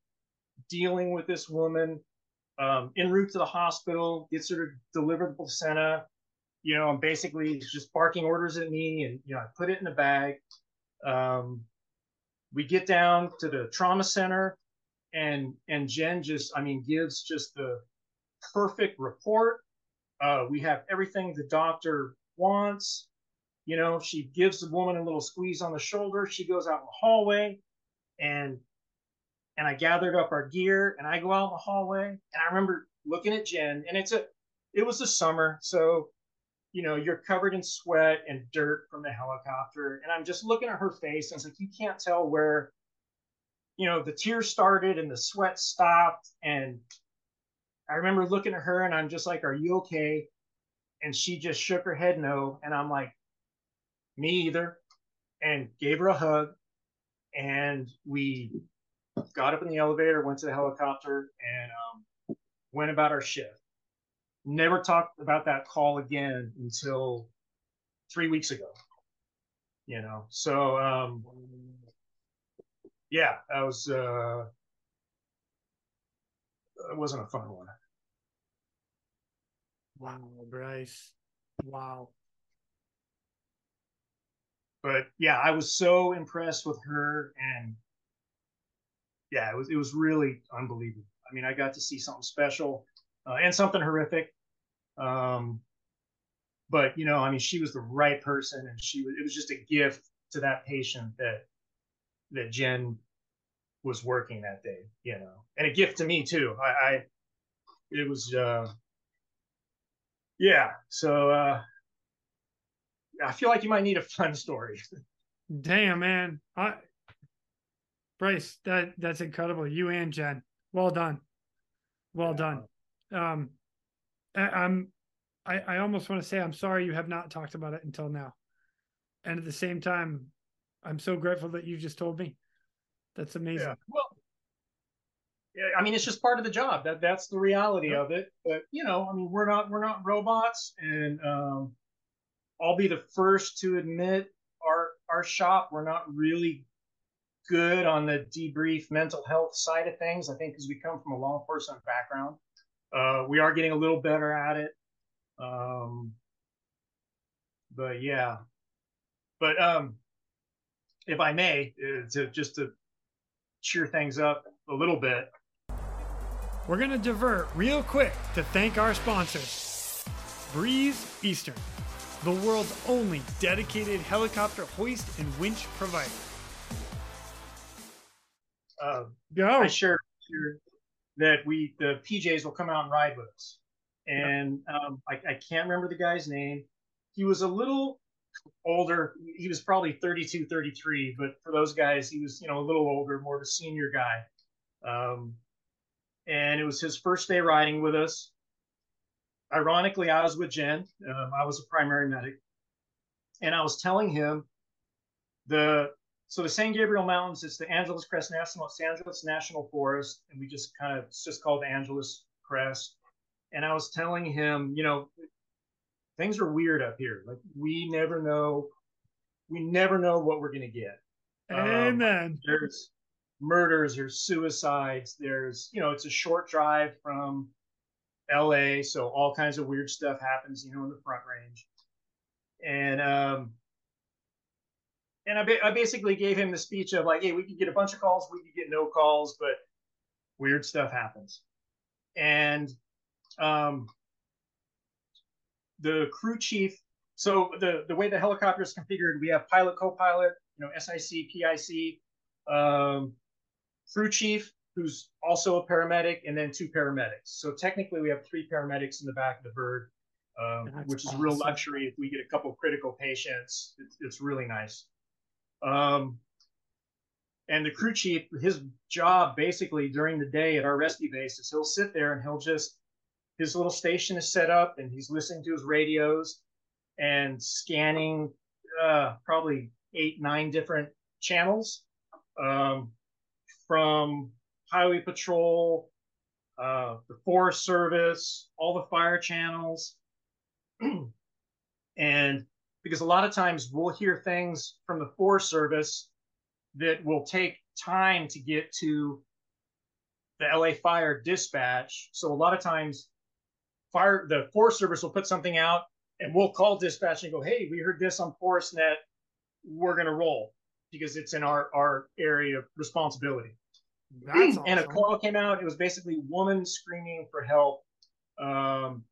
dealing with this woman. Um, en route to the hospital, gets her to deliver the placenta. You know, I'm basically just barking orders at me, and you know, I put it in a bag. Um, we get down to the trauma center, and and Jen just, I mean, gives just the perfect report. Uh, we have everything the doctor wants. You know, she gives the woman a little squeeze on the shoulder. She goes out in the hallway and and I gathered up our gear and I go out in the hallway and I remember looking at Jen and it's a it was the summer, so you know, you're covered in sweat and dirt from the helicopter. And I'm just looking at her face and it's like you can't tell where, you know, the tears started and the sweat stopped. And I remember looking at her and I'm just like, Are you okay? And she just shook her head no. And I'm like, me either, and gave her a hug. And we got up in the elevator, went to the helicopter, and um, went about our shift. Never talked about that call again until three weeks ago. You know, so um, yeah, that was uh, it wasn't a fun one. Wow, Brice. Wow but yeah, I was so impressed with her, and yeah, it was it was really unbelievable. I mean, I got to see something special uh, and something horrific. Um, but you know, I mean, she was the right person, and she was. It was just a gift to that patient that that Jen was working that day. You know, and a gift to me too. I, I it was. uh yeah, so uh I feel like you might need a fun story. Damn, man. I, Brice, that that's incredible. You and Jen, well done, well done. Um, I'm, I, I almost want to say I'm sorry you have not talked about it until now, and at the same time, I'm so grateful that you just told me. That's amazing. Yeah. Well, yeah, I mean, it's just part of the job. That that's the reality yeah. of it. But you know, I mean, we're not we're not robots, and um, I'll be the first to admit our our shop we're not really good on the debrief mental health side of things. I think because we come from a law enforcement background, uh, we are getting a little better at it. Um, but yeah, but um, if I may, uh, to just to cheer things up a little bit, we're gonna divert real quick to thank our sponsors, Breeze Eastern the world's only dedicated helicopter hoist and winch provider. Uh, Go. I sure, sure that we the PJs will come out and ride with us, and um, I, I can't remember the guy's name. He was a little older. He was probably 32, 33, but for those guys, he was, you know, a little older, more of a senior guy. Um, and it was his first day riding with us. Ironically, I was with Jen. Um, I was a primary medic, and I was telling him the so the San Gabriel Mountains. It's the Angeles Crest National Angeles National Forest, and we just kind of it's just called Angeles Crest. And I was telling him, you know, things are weird up here. Like we never know, we never know what we're gonna get. Amen. Um, there's murders, there's suicides, there's you know, it's a short drive from LA, so all kinds of weird stuff happens, you know, in the front range. And um and I, ba- I basically gave him the speech of like, hey, we could get a bunch of calls, we could get no calls, but weird stuff happens. And um the crew chief. So the the way the helicopter is configured, we have pilot, co-pilot, you know, SIC, PIC, um, crew chief, who's also a paramedic, and then two paramedics. So technically, we have three paramedics in the back of the bird, um, which is awesome. a real luxury. If we get a couple critical patients, it's, it's really nice. Um, and the crew chief, his job basically during the day at our rescue base is he'll sit there and he'll just his little station is set up and he's listening to his radios and scanning uh, probably eight, nine different channels um, from Highway Patrol, uh, the Forest Service, all the fire channels. and because a lot of times we'll hear things from the Forest Service that will take time to get to the LA Fire dispatch. So a lot of times fire the Forest Service will put something out and we'll call dispatch and go, hey, we heard this on ForestNet. We're gonna roll because it's in our our area of responsibility. That's awesome. and a call came out. It was basically woman screaming for help um,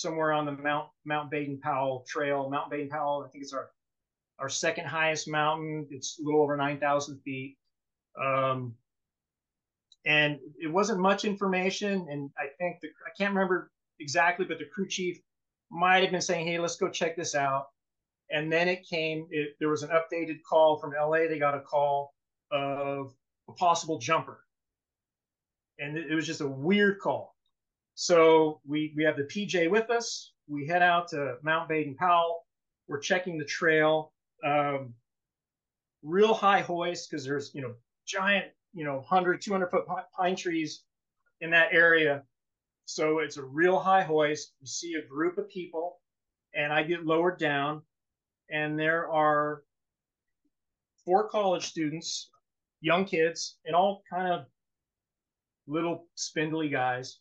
somewhere on the Mount Mount Baden Powell Trail. Mount Baden Powell, I think it's our our second highest mountain. It's a little over nine thousand feet. Um, and it wasn't much information. And I think the I can't remember exactly, but the crew chief might have been saying, "Hey, let's go check this out." And then it came. It, there was an updated call from LA. They got a call of a possible jumper, and it, it was just a weird call. So we we have the PJ with us. We head out to Mount Baden Powell. We're checking the trail. Um, real high hoist because there's you know giant you know 100 200 foot pine trees in that area so it's a real high hoist. You see a group of people, and I get lowered down, and there are four college students, young kids, and all kind of little spindly guys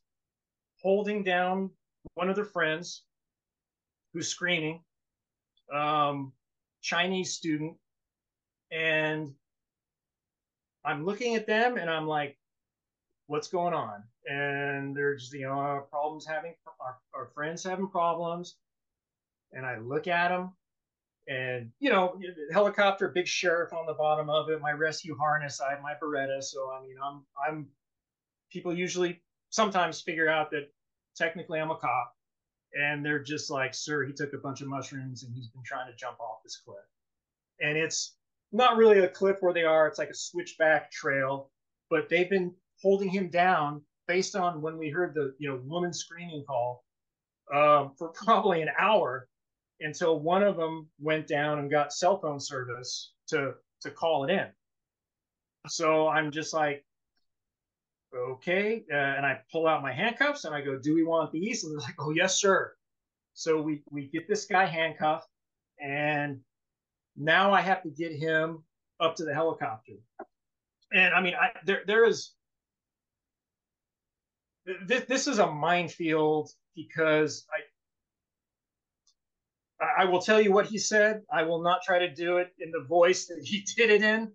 holding down one of their friends who's screaming, um, Chinese student. And I'm looking at them and I'm like, what's going on? And there's, you know, problems having, our, our friends having problems. And I look at them and, you know, helicopter, big sheriff on the bottom of it, my rescue harness, I have my Beretta. So, I mean, I'm, I'm, people usually sometimes figure out that technically I'm a cop. And they're just like, sir, he took a bunch of mushrooms and he's been trying to jump off this cliff. And it's not really a cliff where they are, it's like a switchback trail, but they've been holding him down based on when we heard the you know woman screaming call um, for probably an hour until one of them went down and got cell phone service to to call it in. So I'm just like, okay, uh, and I pull out my handcuffs and I go, do we want these? And they're like, oh yes, sir. So we we get this guy handcuffed, and now I have to get him up to the helicopter. And I mean, I, there there is this, this is a minefield because I I will tell you what he said. I will not try to do it in the voice that he did it in.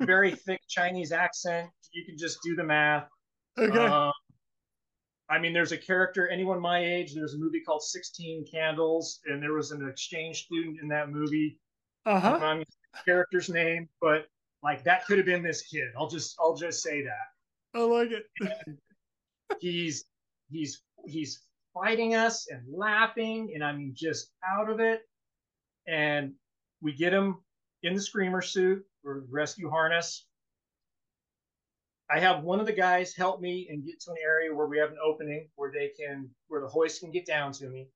Very thick Chinese accent. You can just do the math. Okay. Um, I mean, there's a character, anyone my age, there's a movie called 16 Candles, and there was an exchange student in that movie. Uh-huh. I'm character's name, but like that could have been this kid. I'll just I'll just say that. I like it he's he's he's fighting us and laughing and I mean just out of it. And we get him in the screamer suit or rescue harness. I have one of the guys help me and get to an area where we have an opening where they can, where the hoist can get down to me.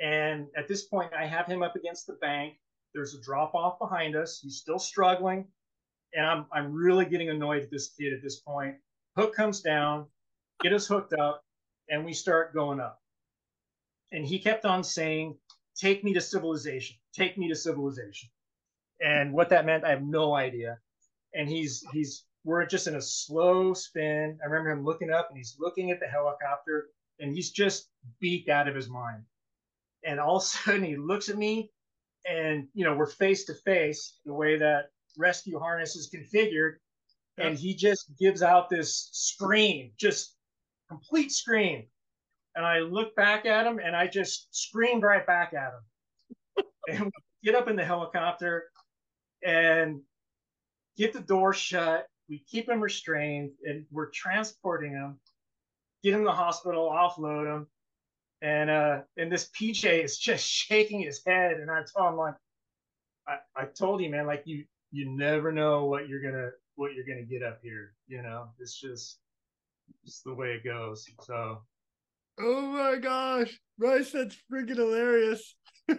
And at this point, I have him up against the bank. There's a drop off behind us. He's still struggling. And I'm, I'm really getting annoyed at this kid at this point. Hook comes down, get us hooked up, and we start going up. And he kept on saying, Take me to civilization. Take me to civilization. And what that meant, I have no idea. And he's he's we're just in a slow spin. I remember him looking up and he's looking at the helicopter and he's just beat out of his mind. And all of a sudden he looks at me and you know we're face to face the way that rescue harness is configured. And he just gives out this scream just complete scream. And i look back at him and i just screamed right back at him. And we get up in the helicopter and get the door shut we keep him restrained and we're transporting him get him to the hospital offload him. And uh and this pj is just shaking his head. And i told him like I, I told you man like you you never know what you're gonna what you're gonna get up here you know? It's just just the way it goes. So. Oh my gosh. Brice that's freaking hilarious. A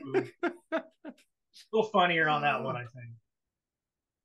little funnier on that one i think.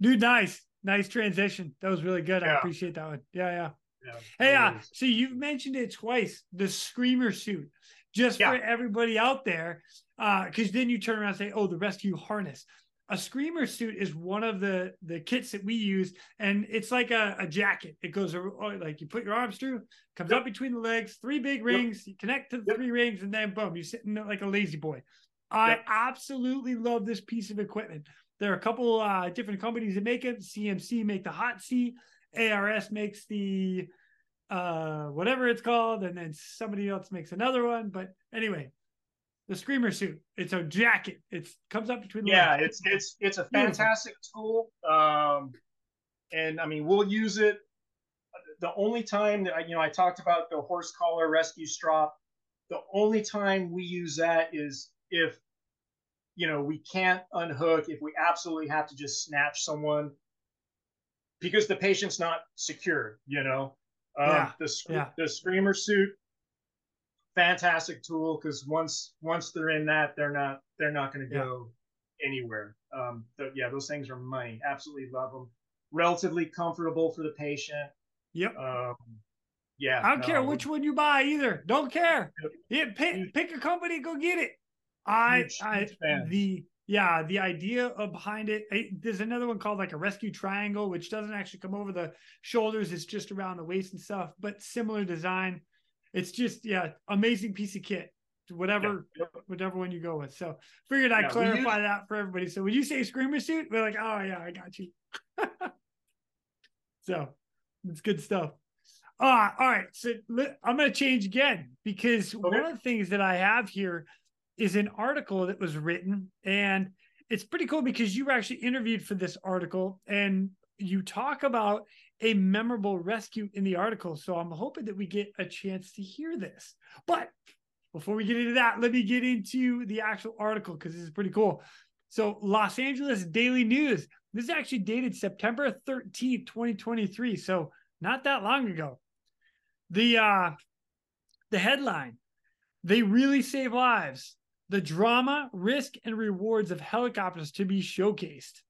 Dude nice nice transition. That was really good. Yeah. i appreciate that one. Yeah yeah, yeah hey uh so you've mentioned it twice the screamer suit. Just yeah. for everybody out there because uh, then you turn around and say oh the rescue harness. A screamer suit is one of the the kits that we use and it's like a, a jacket. It goes oh, like you put your arms through comes yep. up between the legs three big rings yep. you connect to the yep. three rings and then boom you're sitting there like a lazy boy. I absolutely love this piece of equipment there are a couple uh, different companies that make it cmc make the hot seat ars makes the uh whatever it's called and then somebody else makes another one but anyway the screamer suit. It's a jacket. It comes up between. yeah, legs. it's it's it's a fantastic Beautiful. tool. Um, and I mean, we'll use it. The only time that I, you know, I talked about the horse collar rescue strop. The only time we use that is if, you know, we can't unhook. If we absolutely have to just snatch someone because the patient's not secure. You know, um, yeah. the yeah. the screamer suit fantastic tool because once once they're in that, they're not they're not going to go yeah. anywhere. Um, yeah, those things are money. Absolutely love them. Relatively comfortable for the patient. Yep. Um, yeah. I don't no, care which one you buy either. Don't care. Yeah, pick pick a company, go get it. I huge, I huge the yeah the idea behind it. I, there's another one called like a rescue triangle, which doesn't actually come over the shoulders. It's just around the waist and stuff, but similar design it's just yeah, amazing piece of kit. Whatever, yeah. whatever one you go with. So figured I'd yeah, clarify that for everybody. So when you say screamer suit, we're like, oh yeah, I got you. so it's good stuff. Uh, all right. So I'm going to change again because okay. one of the things that I have here is an article that was written and it's pretty cool because you were actually interviewed for this article and you talk about a memorable rescue in the article. So I'm hoping that we get a chance to hear this. But before we get into that, let me get into the actual article because this is pretty cool. So, Los Angeles Daily News. This is actually dated September 13th, 2023. So, not that long ago. The uh the headline, they really save lives. The drama, risk, and rewards of helicopters to be showcased.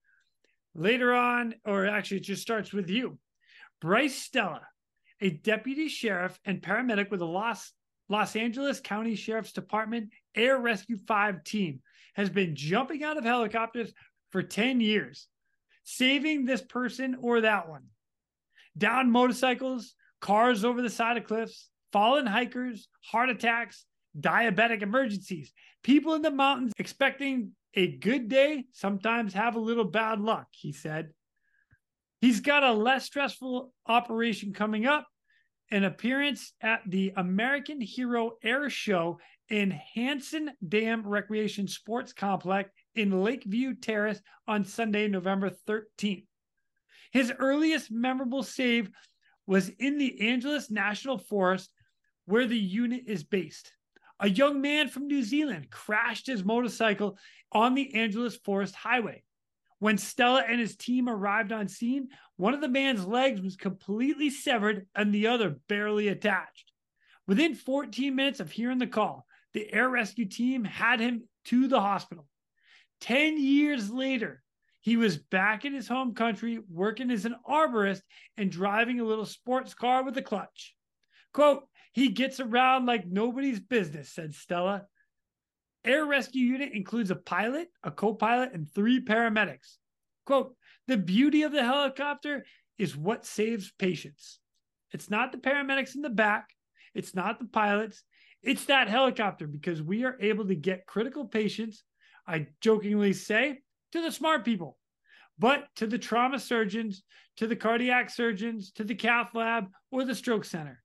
Later on, or actually, it just starts with you. Brice Stella, a deputy sheriff and paramedic with the Los, Los Angeles County Sheriff's Department Air Rescue 5 team, has been jumping out of helicopters for 10 years, saving this person or that one. Down motorcycles, cars over the side of cliffs, fallen hikers, heart attacks, diabetic emergencies. People in the mountains expecting a good day sometimes have a little bad luck, he said. He's got a less stressful operation coming up an appearance at the American Hero Air Show in Hansen Dam Recreation Sports Complex in Lakeview Terrace on Sunday, November 13th. His earliest memorable save was in the Angeles National Forest, where the unit is based. A young man from New Zealand crashed his motorcycle on the Angeles Forest Highway. When Stella and his team arrived on scene, one of the man's legs was completely severed and the other barely attached. Within 14 minutes of hearing the call, the air rescue team had him to the hospital. 10 years later, he was back in his home country working as an arborist and driving a little sports car with a clutch. Quote, he gets around like nobody's business, said Stella. Air rescue unit includes a pilot, a co pilot, and three paramedics. Quote, the beauty of the helicopter is what saves patients. It's not the paramedics in the back, it's not the pilots, it's that helicopter because we are able to get critical patients, I jokingly say, to the smart people, but to the trauma surgeons, to the cardiac surgeons, to the cath lab, or the stroke center.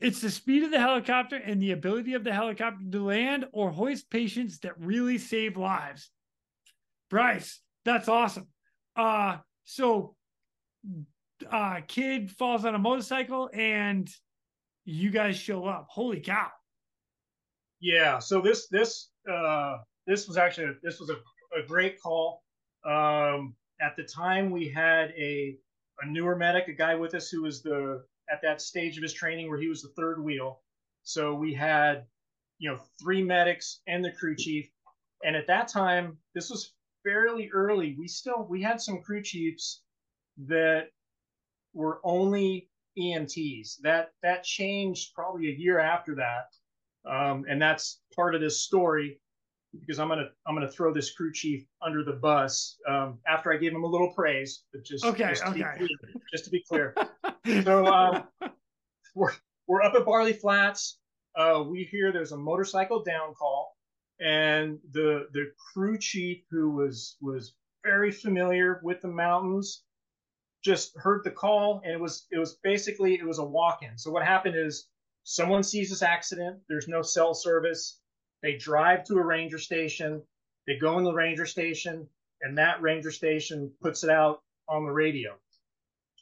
It's the speed of the helicopter and the ability of the helicopter to land or hoist patients that really save lives. Brice, that's awesome. Uh, so uh kid falls on a motorcycle and you guys show up. Holy cow. Yeah, so this this uh this was actually this was a, a great call. Um at the time we had a a newer medic, a guy with us who was the at that stage of his training where he was the third wheel. So we had, you know, three medics and the crew chief. And at that time, this was fairly early. We still we had some crew chiefs that were only EMTs. That that changed probably a year after that, um, and that's part of this story because I'm gonna I'm gonna throw this crew chief under the bus um, after I gave him a little praise, but just okay, just okay, clear, just to be clear. so um, we're we're up at Barley Flats. Uh, we hear there's a motorcycle down call, and the the crew chief who was was very familiar with the mountains just heard the call, and it was it was basically it was a walk-in. So what happened is someone sees this accident. There's no cell service they drive to a ranger station, they go in the ranger station, and that ranger station puts it out on the radio.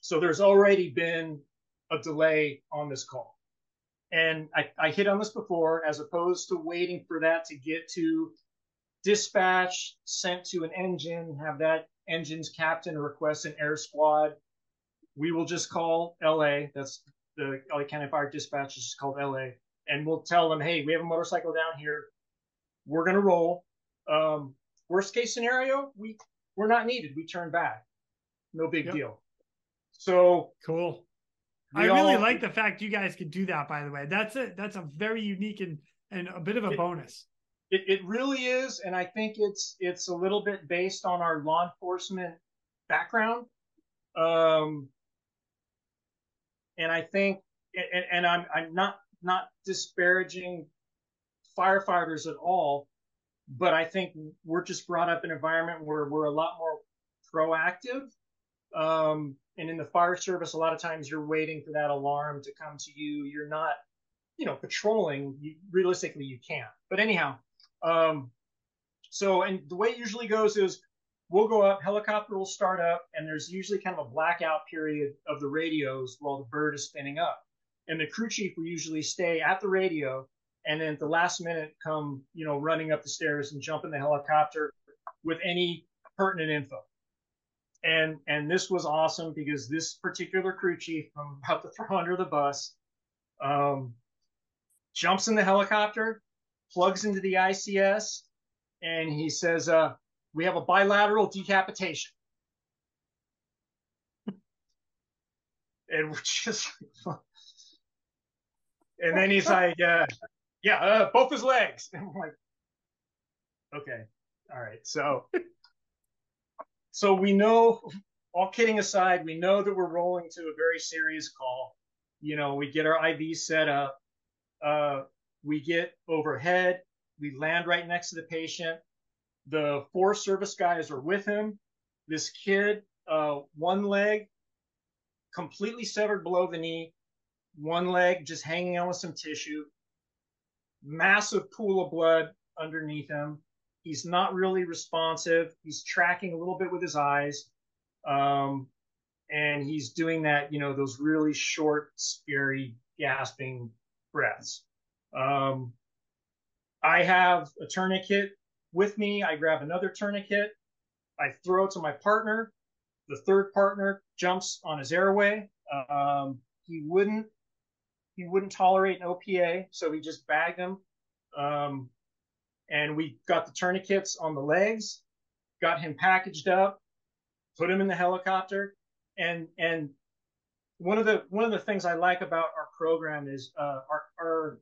So there's already been a delay on this call. And I, I hit on this before, as opposed to waiting for that to get to dispatch, sent to an engine, have that engine's captain request an air squad. We will just call LA. That's the LA County Fire Dispatch is called LA. And we'll tell them, hey, we have a motorcycle down here we're going to roll. Um, worst case scenario, we we're not needed. We turn back. No big yep. deal. So cool. I really all, like the fact you guys can do that. By the way, that's a that's a very unique and and a bit of a it, bonus. It, it really is, and I think it's it's a little bit based on our law enforcement background. Um, and I think, and, and I'm I'm not not disparaging firefighters at all. But I think we're just brought up in an environment where we're a lot more proactive. Um, and in the fire service, a lot of times you're waiting for that alarm to come to you. You're not, you know, patrolling. You, realistically, you can't. But anyhow, um, so and the way it usually goes is we'll go up, helicopter will start up, and there's usually kind of a blackout period of the radios while the bird is spinning up. And the crew chief will usually stay at the radio and then at the last minute come you know running up the stairs and jump in the helicopter with any pertinent info and and this was awesome because this particular crew chief i'm about to throw under the bus um, jumps in the helicopter plugs into the ics and he says uh, we have a bilateral decapitation and we're just and then he's like uh, yeah, uh, both his legs. And I'm like, okay, all right. So, so we know, all kidding aside, we know that we're rolling to a very serious call. You know, we get our IV set up. Uh, we get overhead. We land right next to the patient. The Forest Service guys are with him. This kid, uh, one leg completely severed below the knee, one leg just hanging on with some tissue massive pool of blood underneath him. He's not really responsive. He's tracking a little bit with his eyes. Um, and he's doing that, you know, those really short, scary, gasping breaths. Um, I have a tourniquet with me. I grab another tourniquet. I throw it to my partner. The third partner jumps on his airway. Um, he wouldn't he wouldn't tolerate an OPA, so we just bagged him. Um, and we got the tourniquets on the legs, got him packaged up, put him in the helicopter, and and one of the one of the things I like about our program is uh, our, our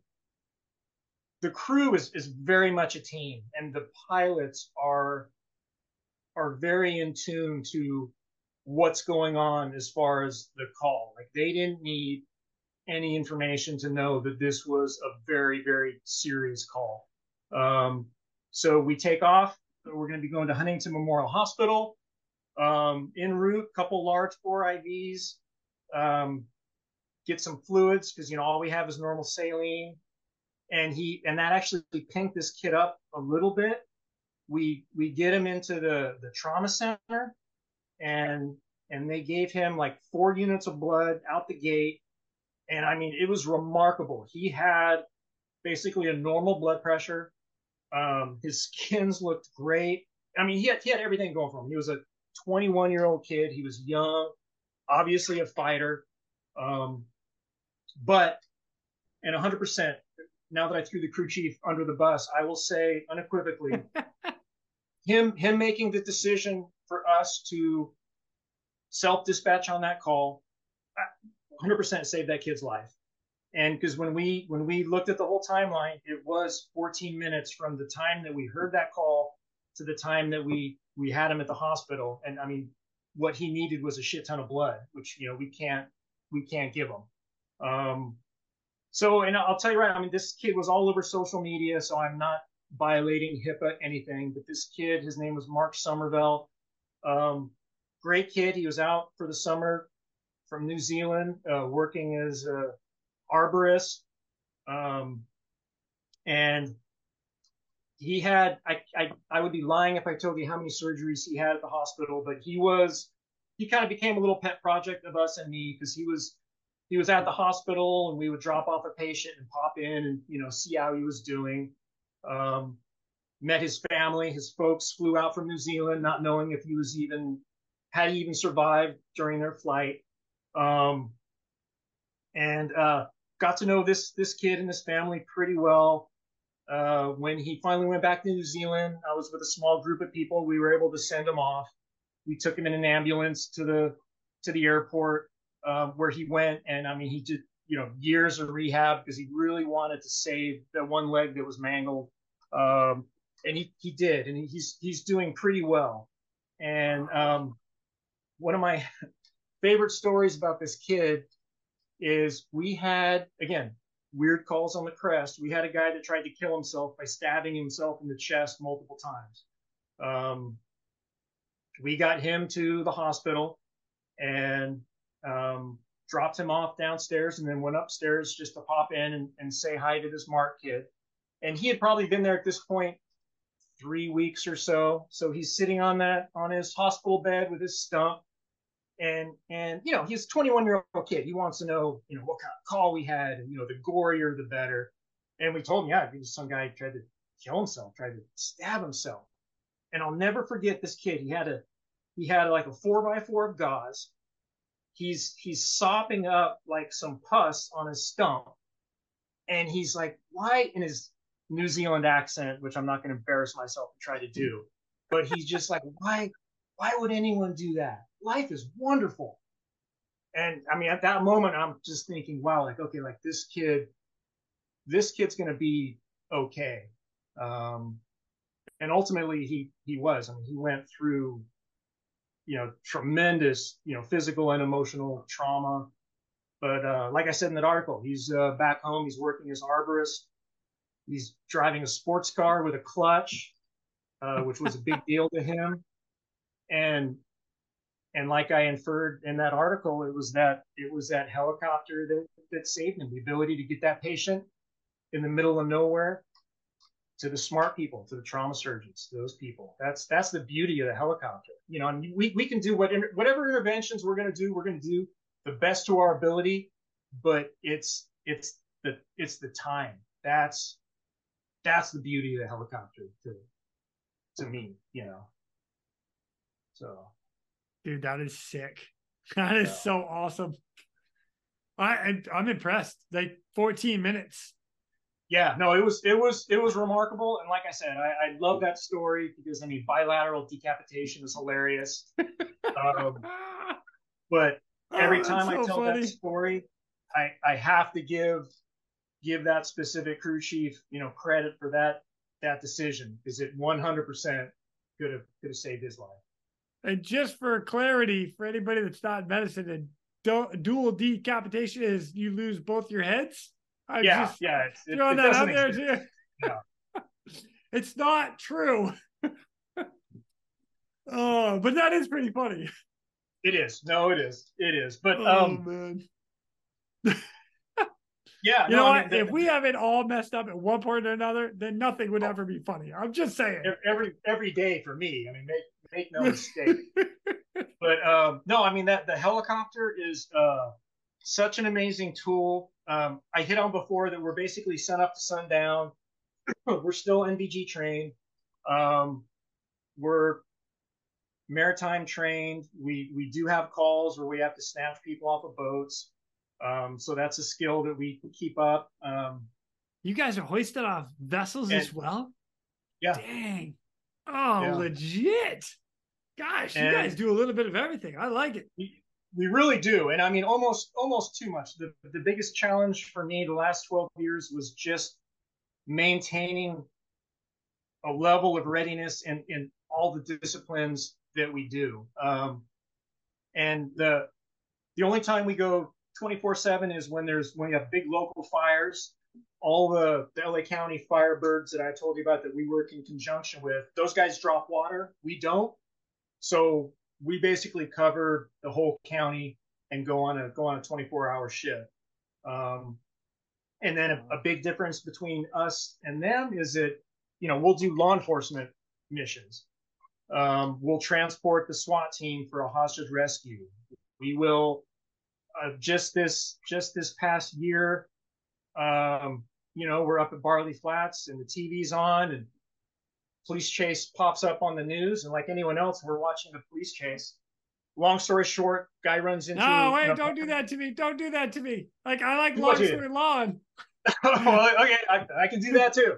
the crew is is very much a team, and the pilots are are very in tune to what's going on as far as the call. Like they didn't need any information to know that this was a very, very serious call. Um, so we take off. We're going to be going to Huntington Memorial Hospital. Um, en route, couple large bore IVs. Um, get some fluids because you know all we have is normal saline, and he and that actually pinked this kid up a little bit. We we get him into the the trauma center, and and they gave him like four units of blood out the gate and I mean, it was remarkable. He had basically a normal blood pressure. Um, his skins looked great. I mean, he had, he had everything going for him. He was a 21 year old kid. He was young, obviously a fighter. Um, but, and 100%, now that I threw the crew chief under the bus, I will say unequivocally, him him making the decision for us to self dispatch on that call 100% saved that kid's life. And because when we when we looked at the whole timeline, it was 14 minutes from the time that we heard that call to the time that we we had him at the hospital. And I mean, what he needed was a shit ton of blood, which you know we can't we can't give him. Um, so, and I'll tell you right, I mean, this kid was all over social media, so I'm not violating HIPAA anything. But this kid, his name was Mark Somerville. Um, great kid. He was out for the summer from New Zealand, uh, working as a arborist. Um, and he had, I, I, I would be lying if I told you how many surgeries he had at the hospital, but he was, he kind of became a little pet project of us and me because he was, he was at the hospital and we would drop off a patient and pop in and, you know, see how he was doing. Um, met his family. His folks flew out from New Zealand, not knowing if he was even, had he even survived during their flight. Um, and uh, got to know this this kid and his family pretty well. Uh, when he finally went back to New Zealand, I was with a small group of people. We were able to send him off. We took him in an ambulance to the to the airport um, where he went, and I mean, he did you know years of rehab because he really wanted to save that one leg that was mangled, um, and he he did, and he's he's doing pretty well. And um, one of my favorite stories about this kid is we had again weird calls on the crest. We had a guy that tried to kill himself by stabbing himself in the chest multiple times. Um, we got him to the hospital and um, dropped him off downstairs and then went upstairs just to pop in and, and say hi to this Mark kid. And he had probably been there at this point three weeks or so. So he's sitting on that on his hospital bed with his stump and and you know he's a 21 year old kid. He wants to know you know what kind of call we had and you know the gorier the better. And we told him yeah some guy tried to kill himself tried to stab himself. And i'll never forget this kid. He had a he had like a four by four of gauze. He's he's sopping up like some pus on his stump. And he's like why in his new zealand accent which i'm not going to embarrass myself and try to do but he's just like why why would anyone do that life is wonderful. And I mean, at that moment, I'm just thinking, wow, like, okay, like this kid, this kid's going to be okay. Um, and ultimately he, he was, I mean, he went through, you know, tremendous, you know, physical and emotional trauma. But, uh, like I said in that article, he's, uh, back home. He's working as arborist. He's driving a sports car with a clutch, uh, which was a big deal to him. And and like I inferred in that article, it was that it was that helicopter that, that saved him, the ability to get that patient in the middle of nowhere to the smart people, to the trauma surgeons, to those people. That's that's the beauty of the helicopter. You know, and we, we can do what, whatever interventions we're going to do, we're going to do the best to our ability, but it's it's the it's the time. That's that's the beauty of the helicopter to to me, you know. So, dude, that is sick. That is yeah. so awesome. I I'm impressed. Like 14 minutes. Yeah, no, it was it was it was remarkable, and like I said, I, I love that story because I mean bilateral decapitation is hilarious. um, but every oh, time so I tell funny. that story, I I have to give give that specific crew chief you know credit for that that decision because it 100 percent could have could have saved his life. And just for clarity, for anybody that's not in medicine, and dual decapitation is you lose both your heads. I'm yeah, just yeah. It's, it, throwing it that out there too. It's not true. oh, but that is pretty funny. It is. No, it is. It is. But oh, um, man. yeah. You no, know what? I mean, if we have it all messed up at one point or another, then nothing would oh. ever be funny. I'm just saying. Every every day for me. I mean, make no mistake. but um, no, I mean that the helicopter is uh, such an amazing tool. Um, I hit on before that we're basically sun up to sundown. we're still NVG trained. Um, we're maritime trained. We we do have calls where we have to snatch people off of boats. Um, so that's a skill that we keep up. Um, you guys are hoisted off vessels and, as well. Yeah. Dang. Oh, yeah. legit. Gosh, and you guys do a little bit of everything. I like it. We, we really do. And I mean, almost almost too much. The, the biggest challenge for me the last 12 years was just maintaining a level of readiness in, in all the disciplines that we do. Um, and the the only time we go 24 7 is when there's when we have big local fires all the, the LA County Firebirds that I told you about that we work in conjunction with, those guys drop water. We don't. So we basically cover the whole county and go on a go on a 24 hour shift. Um, and then a, a, big difference between us and them is that you know we'll do law enforcement missions. Um, we'll transport the SWAT team for a hostage rescue. We will uh, just this just this past year. Um, you know, we're up at Barley Flats and the TV's on and police chase pops up on the news, and like anyone else, we're watching the police chase. Long story short, guy runs into. No, wait! Don't do that to me! Don't do that to me! Like I like long story long. well, okay, I, I, can do that too.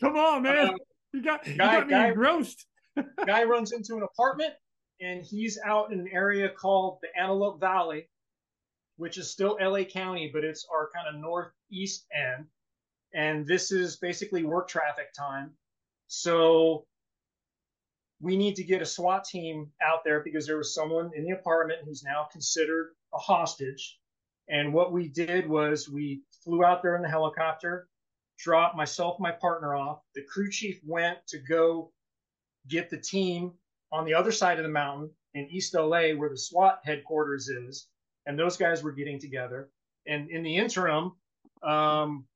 Come on, man! Um, you got you got me guy, engrossed. guy runs into an apartment, and he's out in an area called the Antelope Valley, which is still LA County, but it's our kind of northeast end. And this is basically work traffic time. So we need to get a SWAT team out there because there was someone in the apartment who's now considered a hostage. And what we did was we flew out there in the helicopter, dropped myself, my partner off. The crew chief went to go get the team on the other side of the mountain in East LA where the SWAT headquarters is. And those guys were getting together. And in the interim, um,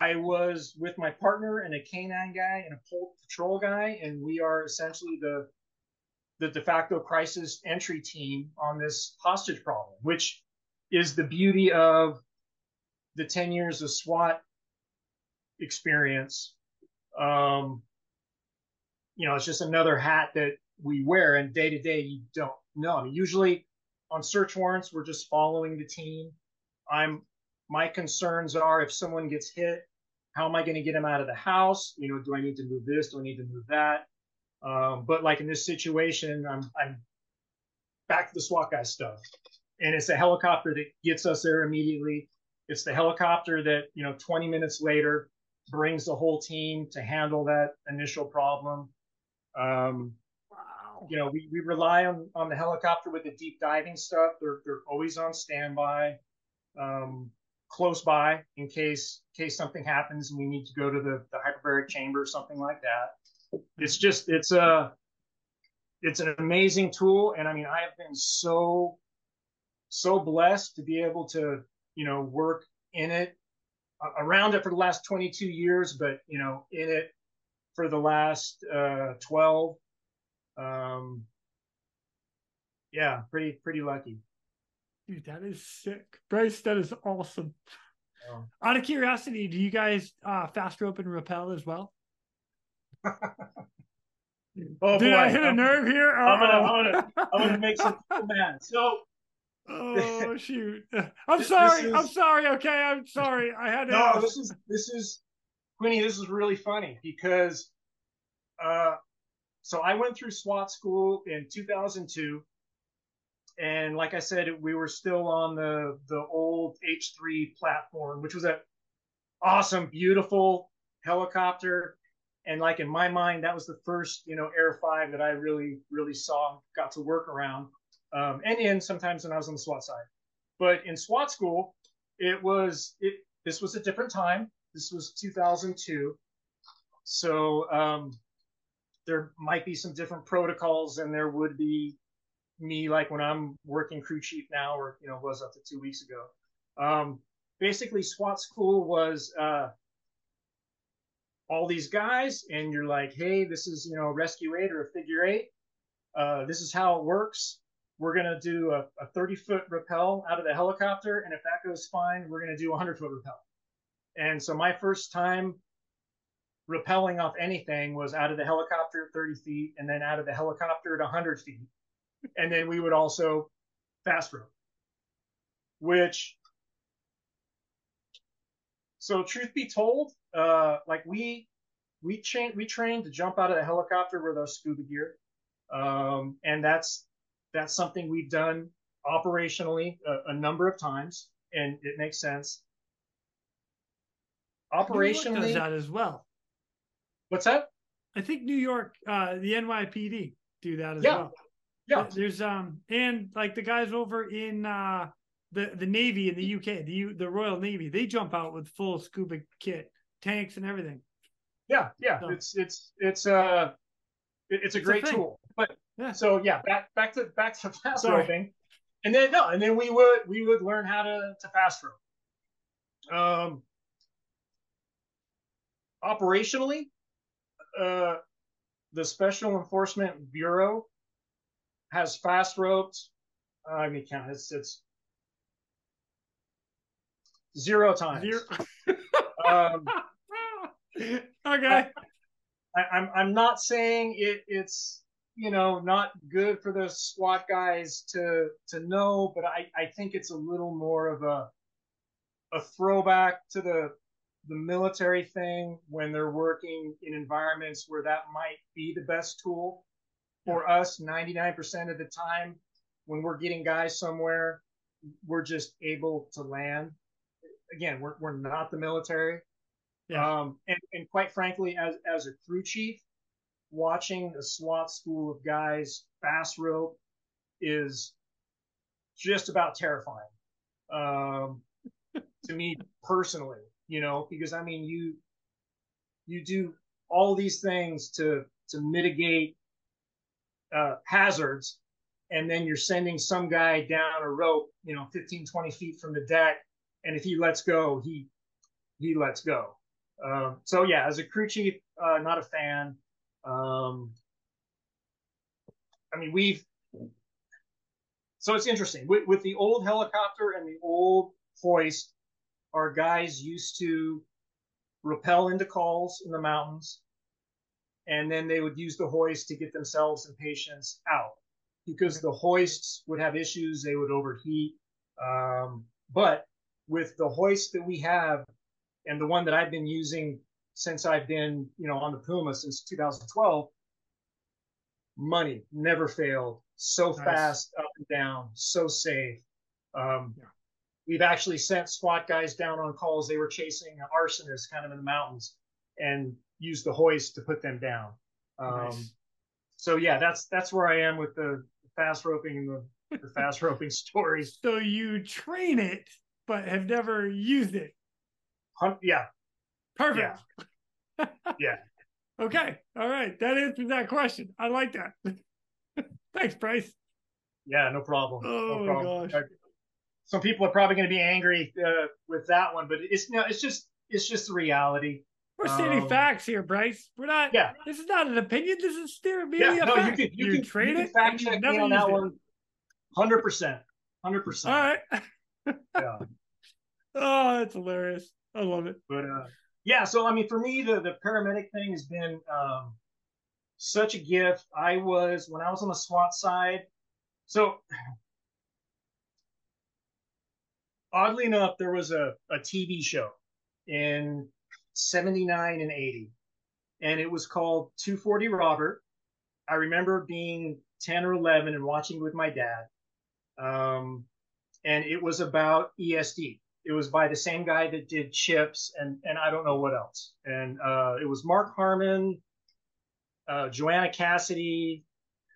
I was with my partner and a canine guy and a patrol guy, and we are essentially the the de facto crisis entry team on this hostage problem, which is the beauty of the 10 years of SWAT experience. Um, you know, it's just another hat that we wear, and day to day, you don't know. I mean, usually on search warrants, we're just following the team. I'm my concerns are if someone gets hit, how am I going to get him out of the house? You know, do I need to move this? Do I need to move that? Um, but like in this situation, I'm, I'm back to the SWAT guy stuff. And it's a helicopter that gets us there immediately. It's the helicopter that, you know, 20 minutes later brings the whole team to handle that initial problem. Um. You know, we, we rely on, on the helicopter with the deep diving stuff. They're, they're always on standby. Um, close by in case in case something happens and we need to go to the, the hyperbaric chamber or something like that. It's just it's a it's an amazing tool and I mean I have been so so blessed to be able to you know work in it around it for the last 22 years but you know in it for the last uh, 12 um yeah pretty pretty lucky Dude, that is sick. Brice, that is awesome. Oh. Out of curiosity, do you guys uh, fast rope and rappel as well? Oh Did boy, I hit a nerve here? I'm gonna, I'm gonna, I'm gonna make some people mad. So Oh shoot! I'm This- sorry. this I'm sorry. Okay, I'm sorry. I had to. no, ask. this is this is Queenie. This is really funny because, uh, so I went through SWAT school in 2002, and like I said, we were still on the the old H3 platform, which was an awesome, beautiful helicopter. And like in my mind, that was the first, you know, Air Five that I really, really saw, got to work around, um, and in sometimes when I was on the SWAT side. But in SWAT school, it was it. This was a different time. This was 2002, so um, there might be some different protocols than there would be me like when I'm working crew chief now, or you know, was up to two weeks ago. Um, basically, SWAT school was uh, all these guys, and you're like, hey, this is you know rescue eight or a figure eight. Uh, this is how it works. We're gonna do a, a 30 foot rappel out of the helicopter, and if that goes fine, we're gonna do a 100 foot rappel. And so my first time rappelling off anything was out of the helicopter at 30 feet, and then out of the helicopter at 100 feet, and then we would also fast rope, which so truth be told, uh, like we we trained we trained to jump out of the helicopter with our scuba gear, um, and that's that's something we've done operationally a, a number of times, and it makes sense. Operationally, does that as well. What's that? I think New York, uh, the NYPD do that as Yeah. well. Yeah, There's um and like the guys over in uh the the Navy in the UK, the U, the Royal Navy, they jump out with full scuba kit, tanks and everything. yeah, yeah. So- It's it's it's uh it- it's a It's a great thing. tool. But Yeah. so yeah, back back to back to fast Sorry. roping, and then no, and then we would we would learn how to to fast rope. Um, operationally, uh, the Special Enforcement Bureau has fast roped. Uh, I mean, count it's it's zero times. Zero. Um, okay. I, I'm I'm not saying it it's you know not good for the SWAT guys to to know, but I I think it's a little more of a a throwback to the the military thing when they're working in environments where that might be the best tool for us 99% of the time when we're getting guys somewhere we're just able to land again we're, we're not the military Yeah. um, and, and quite frankly, as as a crew chief, watching a SWAT school of guys fast rope is just about terrifying um, to me personally. You know, because I mean, you you do all these things to to mitigate uh, hazards, and then you're sending some guy down a rope, you know, 15, 20 feet from the deck, and if he lets go, he he lets go. Um, so yeah, as a crew chief, uh, not a fan. Um, I mean, we've so it's interesting with, with the old helicopter and the old hoist. Our guys used to rappel into calls in the mountains, and then they would use the hoist to get themselves and patients out because the hoists would have issues; they would overheat. Um, but with the hoist that we have and the one that I've been using since I've been, you know, on the Puma since 2012, money never failed. So Nice. fast up and down, so safe. Um, Yeah. We've actually sent SWAT guys down on calls. They were chasing arsonists kind of in the mountains and used the hoist to put them down. Um, Nice. So yeah, that's that's where I am with the fast roping and the, the fast roping stories. So you train it, but have never used it. Yeah, Perfect. Yeah. Okay. All right. That answers that question. I like that. Thanks, Brice. Yeah, no problem. Oh, no my problem. gosh. Some people are probably going to be angry uh, with that one, but it's no, it's just it's just the reality. We're stating Um, facts here, Brice. We're not. Yeah. This is not an opinion. This is still merely Yeah, a no, you fact. can you, can train you can it. fact and you've check never me on that it. one. Hundred percent, hundred percent. All right. Yeah, Oh, that's hilarious. I love it. but uh, yeah. So I mean, for me, the the paramedic thing has been um, such a gift. I was when I was on the SWAT side. So oddly enough, there was a, a TV show in 79 and 80, and it was called 240 Robert. I remember being 10 or 11 and watching with my dad. Um, and it was about ESD. It was by the same guy that did CHiPs and, and I don't know what else. And uh, it was Mark Harmon, uh, Joanna Cassidy.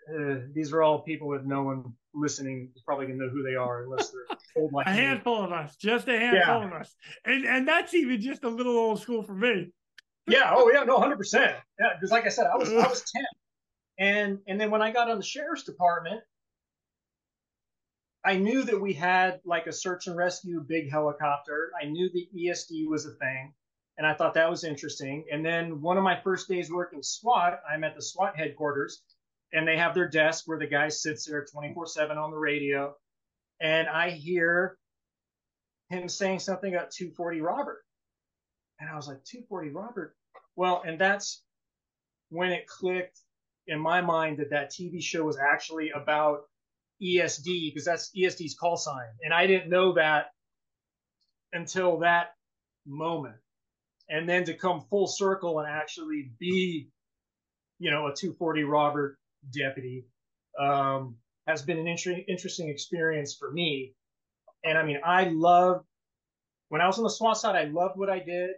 Uh, these are all people with no one listening is probably gonna know who they are unless they're old like a me. handful of us, just a handful yeah. of us, and and that's even just a little old school for me. yeah. Oh yeah. No. Hundred percent. Yeah. Because like I said, I was I was ten, and and then when I got on the sheriff's department, I knew that we had like a search and rescue big helicopter. I knew the ESD was a thing, and I thought that was interesting. And then one of my first days working SWAT, I'm at the SWAT headquarters and they have their desk where the guy sits there 24 7 on the radio. And I hear him saying something about 240 Robert. And I was like, 240 Robert? Well, and that's when it clicked in my mind that that TV show was actually about ESD because that's ESD's call sign. And I didn't know that until that moment. And then to come full circle and actually be, you know, a 240 Robert deputy um, has been an inter- interesting experience for me. And I mean, I love when I was on the SWAT side, I loved what I did.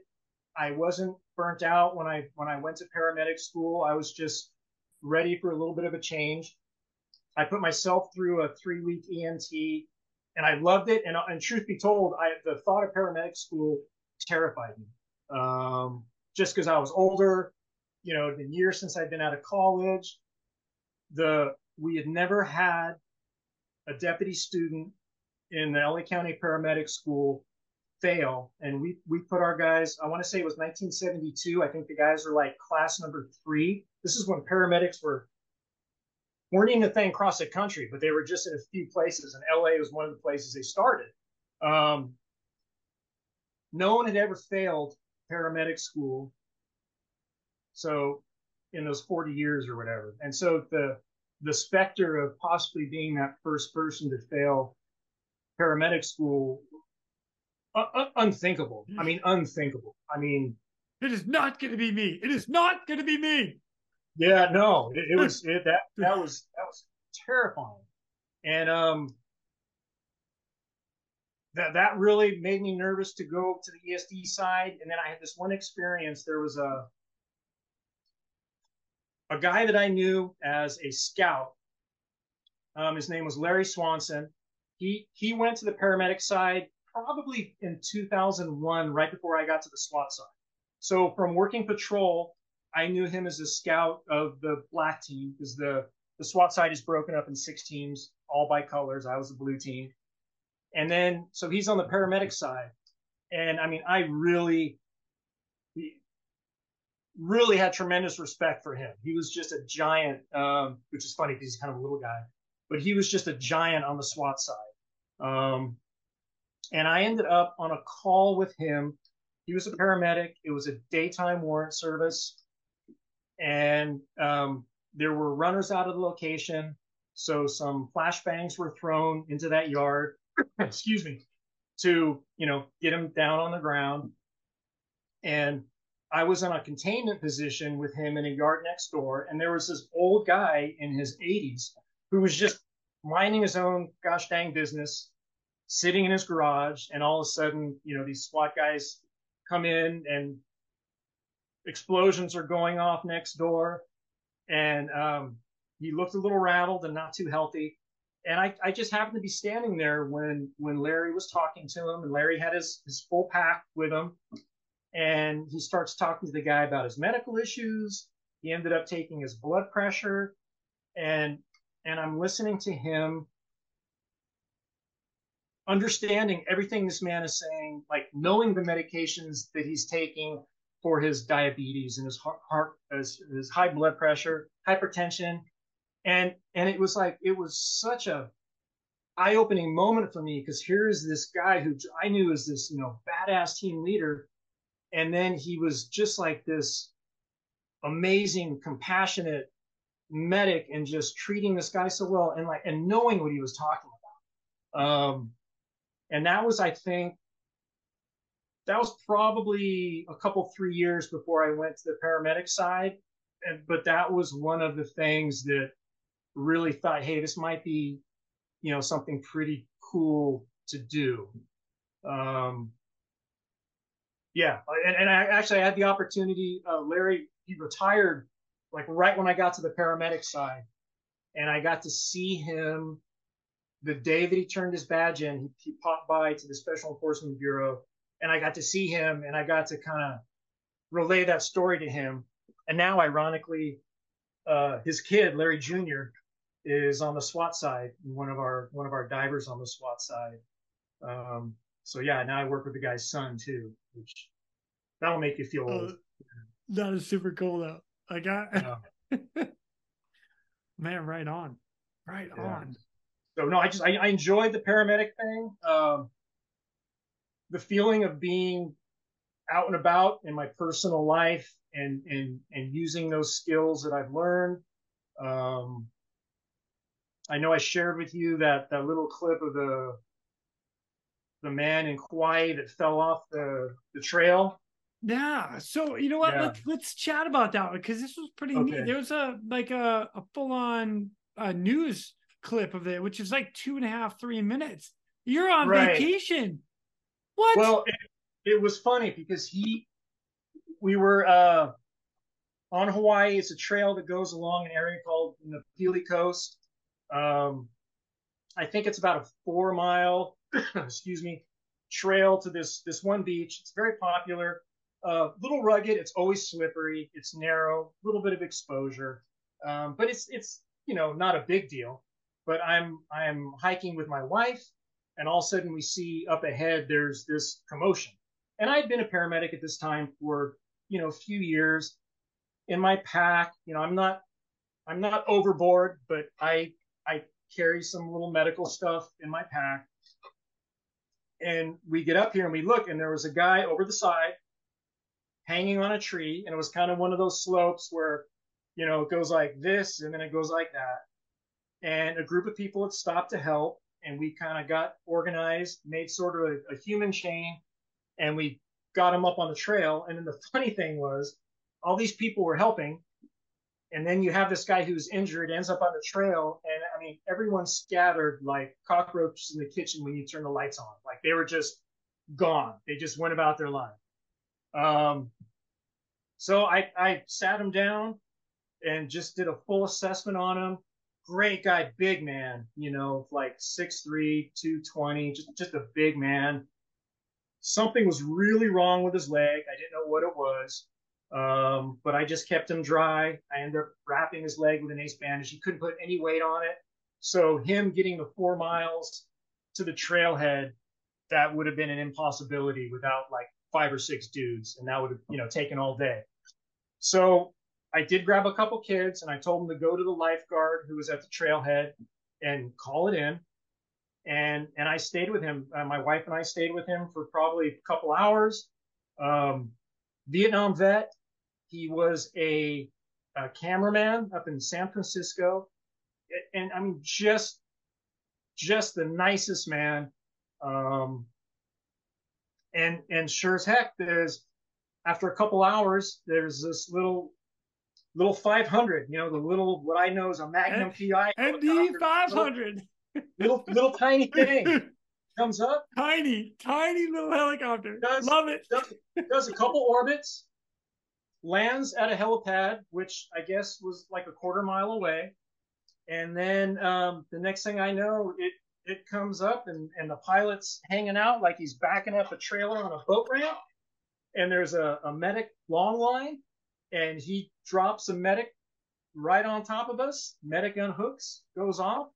I wasn't burnt out when I when I went to paramedic school. I was just ready for a little bit of a change. I put myself through a three week EMT, and I loved it. And, and truth be told, I the thought of paramedic school terrified me. Um, just because I was older, you know, the years since I'd been out of college, the we had never had a deputy student in the LA County Paramedic School fail, and we we put our guys. I want to say it was 1972. I think the guys were like class number three. This is when paramedics were weren't even a thing across the country, but they were just in a few places, and LA was one of the places they started. Um, no one had ever failed paramedic school. So in those 40 years or whatever. And so the the specter of possibly being that first person to fail paramedic school uh, uh, unthinkable. I mean unthinkable. I mean it is not going to be me. It is not going to be me. Yeah, no. It, it was it, that that was that was terrifying. And um that that really made me nervous to go to the ESD side. And then I had this one experience. There was a a guy that I knew as a scout. Um, his name was Larry Swanson. He he went to the paramedic side probably in 2001, right before I got to the SWAT side. So from working patrol, I knew him as a scout of the black team because the the SWAT side is broken up in six teams, all by colors. I was the blue team, and then so he's on the paramedic side, and I mean I really really had tremendous respect for him. He was just a giant, um, which is funny because he's kind of a little guy, but he was just a giant on the SWAT side. Um, and I ended up on a call with him. He was a paramedic. It was a daytime warrant service, and um, there were runners out of the location. So some flashbangs were thrown into that yard. excuse me, to you know get him down on the ground. And I was in a containment position with him in a yard next door, and there was this old guy in his 80s who was just minding his own gosh dang business, sitting in his garage, and all of a sudden, you know, these SWAT guys come in and explosions are going off next door, and um, he looked a little rattled and not too healthy. And I, I just happened to be standing there when when Larry was talking to him, and Larry had his his full pack with him, and he starts talking to the guy about his medical issues. He ended up taking his blood pressure, and and I'm listening to him, understanding everything this man is saying, like knowing the medications that he's taking for his diabetes and his heart, heart his, his high blood pressure, hypertension, and and it was like it was such a eye-opening moment for me because here is this guy who I knew as this you know badass team leader and then he was just like this amazing, compassionate medic and just treating this guy so well and like and knowing what he was talking about. Um, and that was, I think, that was probably a couple three years before I went to the paramedic side. And, but that was one of the things that really thought, hey, this might be, you know, something pretty cool to do. Um, yeah, and, and I actually I had the opportunity. Uh, Larry he retired like right when I got to the paramedic side, and I got to see him the day that he turned his badge in. He, he popped by to the Special Enforcement Bureau, and I got to see him, and I got to kind of relay that story to him. And now, ironically, uh, his kid Larry Jr. is on the SWAT side, one of our one of our divers on the SWAT side. Um, so yeah, now I work with the guy's son too, which that'll make you feel old. that is super cool though. Like I, yeah. man, right on, right yeah. on. So no, I just I, I enjoyed the paramedic thing. Um, the feeling of being out and about in my personal life and and and using those skills that I've learned. Um, I know I shared with you that that little clip of the the man in Kauai that fell off the the trail. Yeah. So you know what? Yeah. Let's let's chat about that because this was pretty okay. neat. There was a like a, a full on uh, news clip of it, which is like two and a half, three minutes. You're on right. vacation. What? Well, it, it, was funny because he, we were uh, on Hawaii. It's a trail that goes along an area called the Na Pali Coast. Um, I think it's about a four mile excuse me, trail to this this one beach. It's very popular. A uh, little rugged. It's always slippery. It's narrow. A little bit of exposure, um, but it's it's you know not a big deal. But I'm I'm hiking with my wife, and all of a sudden we see up ahead there's this commotion. And I had been a paramedic at this time for you know a few years. In my pack, you know, I'm not I'm not overboard, but I I carry some little medical stuff in my pack. And we get up here and we look, and there was a guy over the side hanging on a tree. And it was kind of one of those slopes where, you know, it goes like this and then it goes like that. And a group of people had stopped to help. And we kind of got organized, made sort of a, a human chain, and we got him up on the trail. And then the funny thing was, all these people were helping. And then you have this guy who's injured, ends up on the trail, and Everyone scattered like cockroaches in the kitchen when you turn the lights on. Like they were just gone. They just went about their life. Um, so I, I sat him down and just did a full assessment on him. Great guy, big man, you know, like 6'3, 220, just, just a big man. Something was really wrong with his leg. I didn't know what it was. Um, but I just kept him dry. I ended up wrapping his leg with an ace bandage. He couldn't put any weight on it. So him getting the four miles to the trailhead, that would have been an impossibility without like five or six dudes, and that would have you know taken all day. So I did grab a couple kids, and I told them to go to the lifeguard who was at the trailhead and call it in. And and I stayed with him. Uh, my wife and I stayed with him for probably a couple hours. Um, Vietnam vet. He was a, a cameraman up in San Francisco and I mean just just the nicest man. Um, and and sure as heck, there's after a couple hours, there's this little little 500. You know, the little what I know is a Magnum PI. MD 500. Little, little little tiny thing comes up. Tiny, tiny little helicopter. Does, Love it. Does, does a couple orbits, lands at a helipad, which I guess was like a quarter mile away. And then um, the next thing I know, it it comes up and, and the pilot's hanging out like he's backing up a trailer on a boat ramp. And there's a, a medic long line, and he drops a medic right on top of us. Medic unhooks, goes off,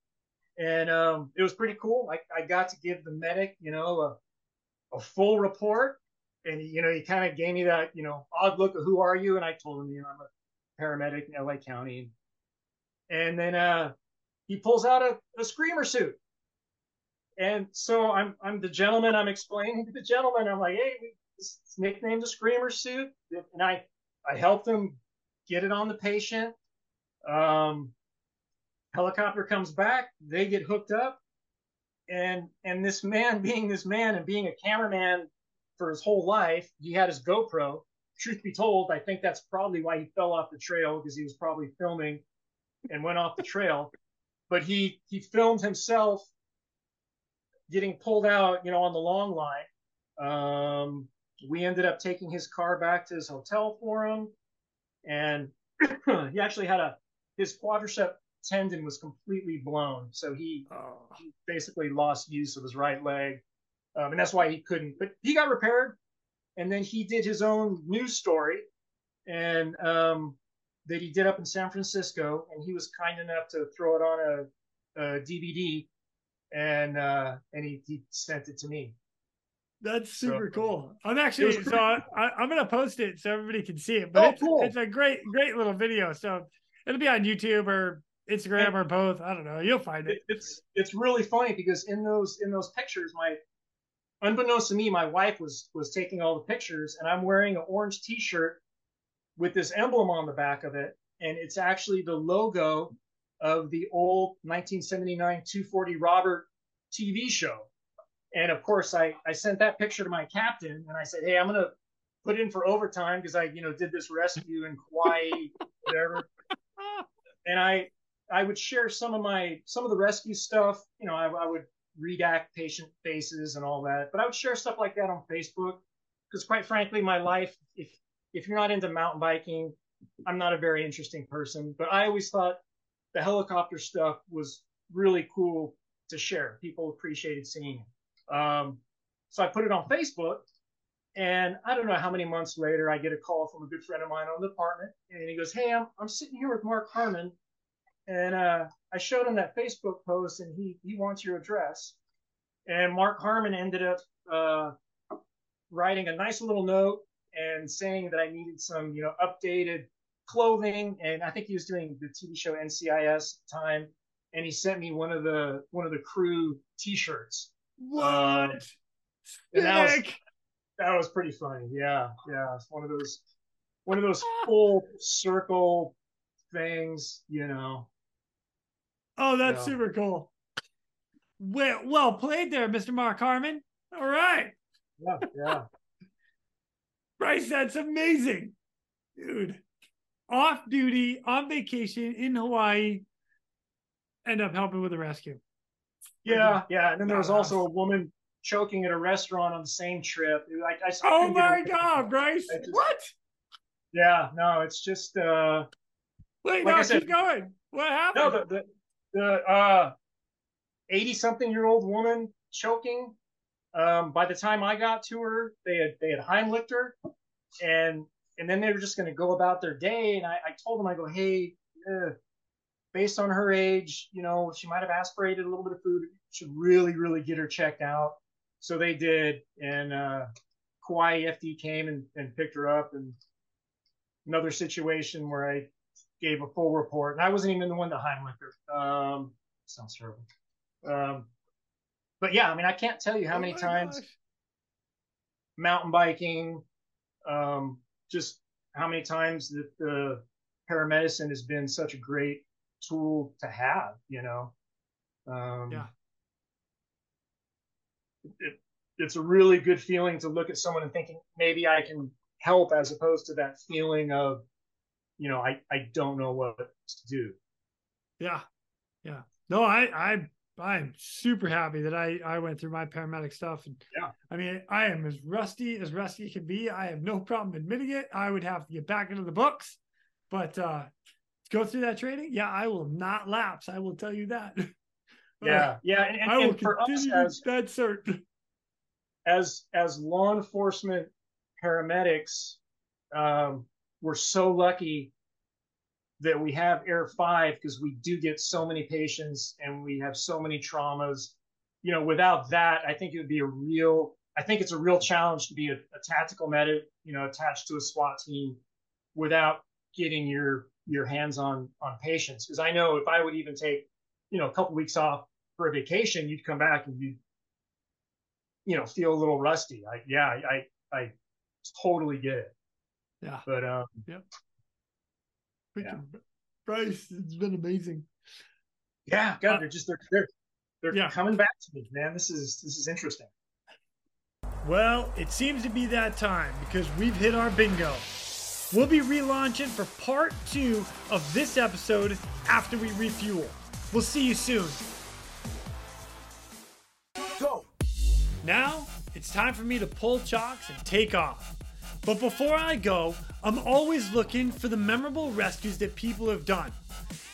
and um, it was pretty cool. I, I got to give the medic, you know, a, a full report, and you know, he kind of gave me that, you know, odd look of who are you, and I told him, you know, I'm a paramedic in LA County, and then uh, he pulls out a, a screamer suit. And so I'm I'm the gentleman. I'm explaining to the gentleman. I'm like, hey, it's nicknamed the screamer suit, and I I helped him get it on the patient. Um, helicopter comes back, they get hooked up, and and this man, being this man and being a cameraman for his whole life, he had his GoPro. Truth be told, I think that's probably why he fell off the trail because he was probably filming and went off the trail. But he he filmed himself getting pulled out, you know, on the long line. Um, we ended up taking his car back to his hotel for him, and he actually had a his quadricep tendon was completely blown, so he, oh. he basically lost use of his right leg, um, and that's why he couldn't. But he got repaired, and then he did his own news story, and um, that he did up in San Francisco, and he was kind enough to throw it on a, a DVD, and uh, and he, he sent it to me. That's super so, cool. I'm actually so I, am gonna post it so everybody can see it. But oh, it's, cool. it's a great, great little video. So it'll be on YouTube or Instagram and, or both. I don't know. You'll find it. It's it's really funny because in those in those pictures, my unbeknownst to me, my wife was was taking all the pictures, and I'm wearing an orange T-shirt with this emblem on the back of it, and it's actually the logo of the old 1979 240 Robert TV show. And of course, I, I sent that picture to my captain and I said, Hey, I'm going to put in for overtime because I, you know, did this rescue in Kauai, whatever. and I, I would share some of my, some of the rescue stuff. You know, I, I would redact patient faces and all that, but I would share stuff like that on Facebook because quite frankly, my life, if, if you're not into mountain biking, I'm not a very interesting person, but I always thought the helicopter stuff was really cool to share. People appreciated seeing it. Um, so I put it on Facebook, and I don't know how many months later, I get a call from a good friend of mine on the department, and he goes, "Hey, I'm I'm sitting here with Mark Harmon, and uh, I showed him that Facebook post, and he he wants your address." And Mark Harmon ended up uh, writing a nice little note and saying that I needed some, you know, updated clothing, and I think he was doing the TV show NCIS at the time, and he sent me one of the one of the crew T-shirts what? Uh, and that was, that was pretty funny. Yeah, yeah. It's one of those one of those full circle things, you know. Oh, that's super cool. Well, well played there, Mr. Mark Harmon. All right. Yeah, yeah. Brice, that's amazing. Dude. Off duty, on vacation in Hawaii, end up helping with the rescue. Yeah, yeah. And then there was also a woman choking at a restaurant on the same trip. I, I oh my god, Brice! Just, what? Yeah, no, it's just. uh Wait, like no, said, keep going. What happened? No, the the, the uh, eighty-something-year-old woman choking. Um, by the time I got to her, they had they had Heimlicked her, and and then they were just going to go about their day. And I, I told them, I go, hey, uh, based on her age, you know, she might have aspirated a little bit of food. Should really, really get her checked out. So they did, and uh, Kauai FD came and, and picked her up. And another situation where I gave a full report, and I wasn't even the one to Heimlich her. Um, sounds terrible. Um, but yeah, I mean, I can't tell you how oh many times gosh. mountain biking, um, just how many times that the paramedicine has been such a great tool to have, you know. Um, yeah. It, it's a really good feeling to look at someone and thinking maybe I can help as opposed to that feeling of, you know, I, I don't know what to do. Yeah. Yeah. No, I, I, I'm super happy that I, I went through my paramedic stuff. And yeah, I mean, I am as rusty as rusty can be. I have no problem admitting it. I would have to get back into the books, but, uh, go through that training? Yeah, I will not lapse. I will tell you that. Yeah, yeah, and, and, I will continue as, that cert. As as law enforcement paramedics, um, we're so lucky that we have Air Five because we do get so many patients and we have so many traumas. You know, without that, I think it would be a real. I think it's a real challenge to be a, a tactical medic, you know, attached to a SWAT team, without getting your your hands on on patients because I know if I would even take you know a couple weeks off for a vacation, you'd come back and you you know feel a little rusty. I yeah I I totally get it. Yeah. But um yep. Yeah. Brice, it's been amazing. Yeah, God, uh, they're just they're they're they're yeah. coming back to me, man. This is this is interesting. Well, it seems to be that time because we've hit our bingo. We'll be relaunching for part two of this episode after we refuel. We'll see you soon. Go. Now, it's time for me to pull chocks and take off. But before I go, I'm always looking for the memorable rescues that people have done.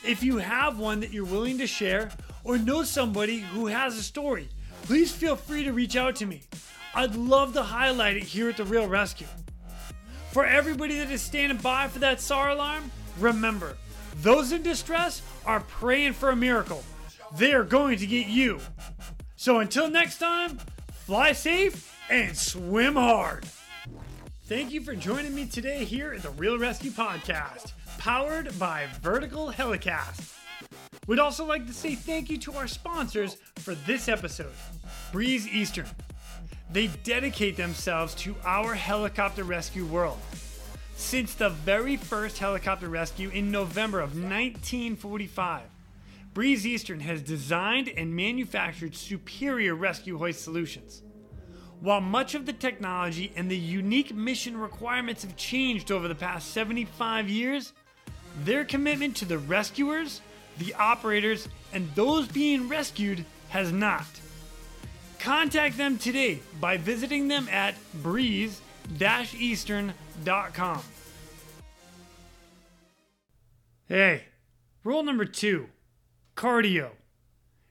If you have one that you're willing to share or know somebody who has a story, please feel free to reach out to me. I'd love to highlight it here at The Real ResQ. For everybody that is standing by for that SAR alarm, remember, those in distress are praying for a miracle. They are going to get you. So until next time, fly safe and swim hard. Thank you for joining me today here at the Real ResQ Podcast, powered by Vertical Helicast. We'd also like to say thank you to our sponsors for this episode Breeze Eastern. They dedicate themselves to our helicopter rescue world. Since the very first helicopter rescue in November of 1945, Breeze Eastern has designed and manufactured superior rescue hoist solutions. While much of the technology and the unique mission requirements have changed over the past 75 years, their commitment to the rescuers, the operators, and those being rescued has not. Contact them today by visiting them at breeze-eastern.com. Hey, rule number two cardio.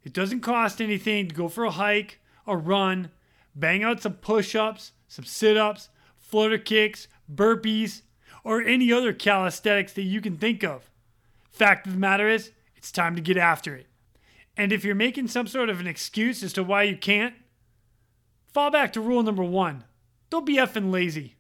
It doesn't cost anything to go for a hike, a run, bang out some push ups, some sit ups, flutter kicks, burpees, or any other calisthenics that you can think of. Fact of the matter is, it's time to get after it. And if you're making some sort of an excuse as to why you can't, fall back to rule number one don't be effing lazy.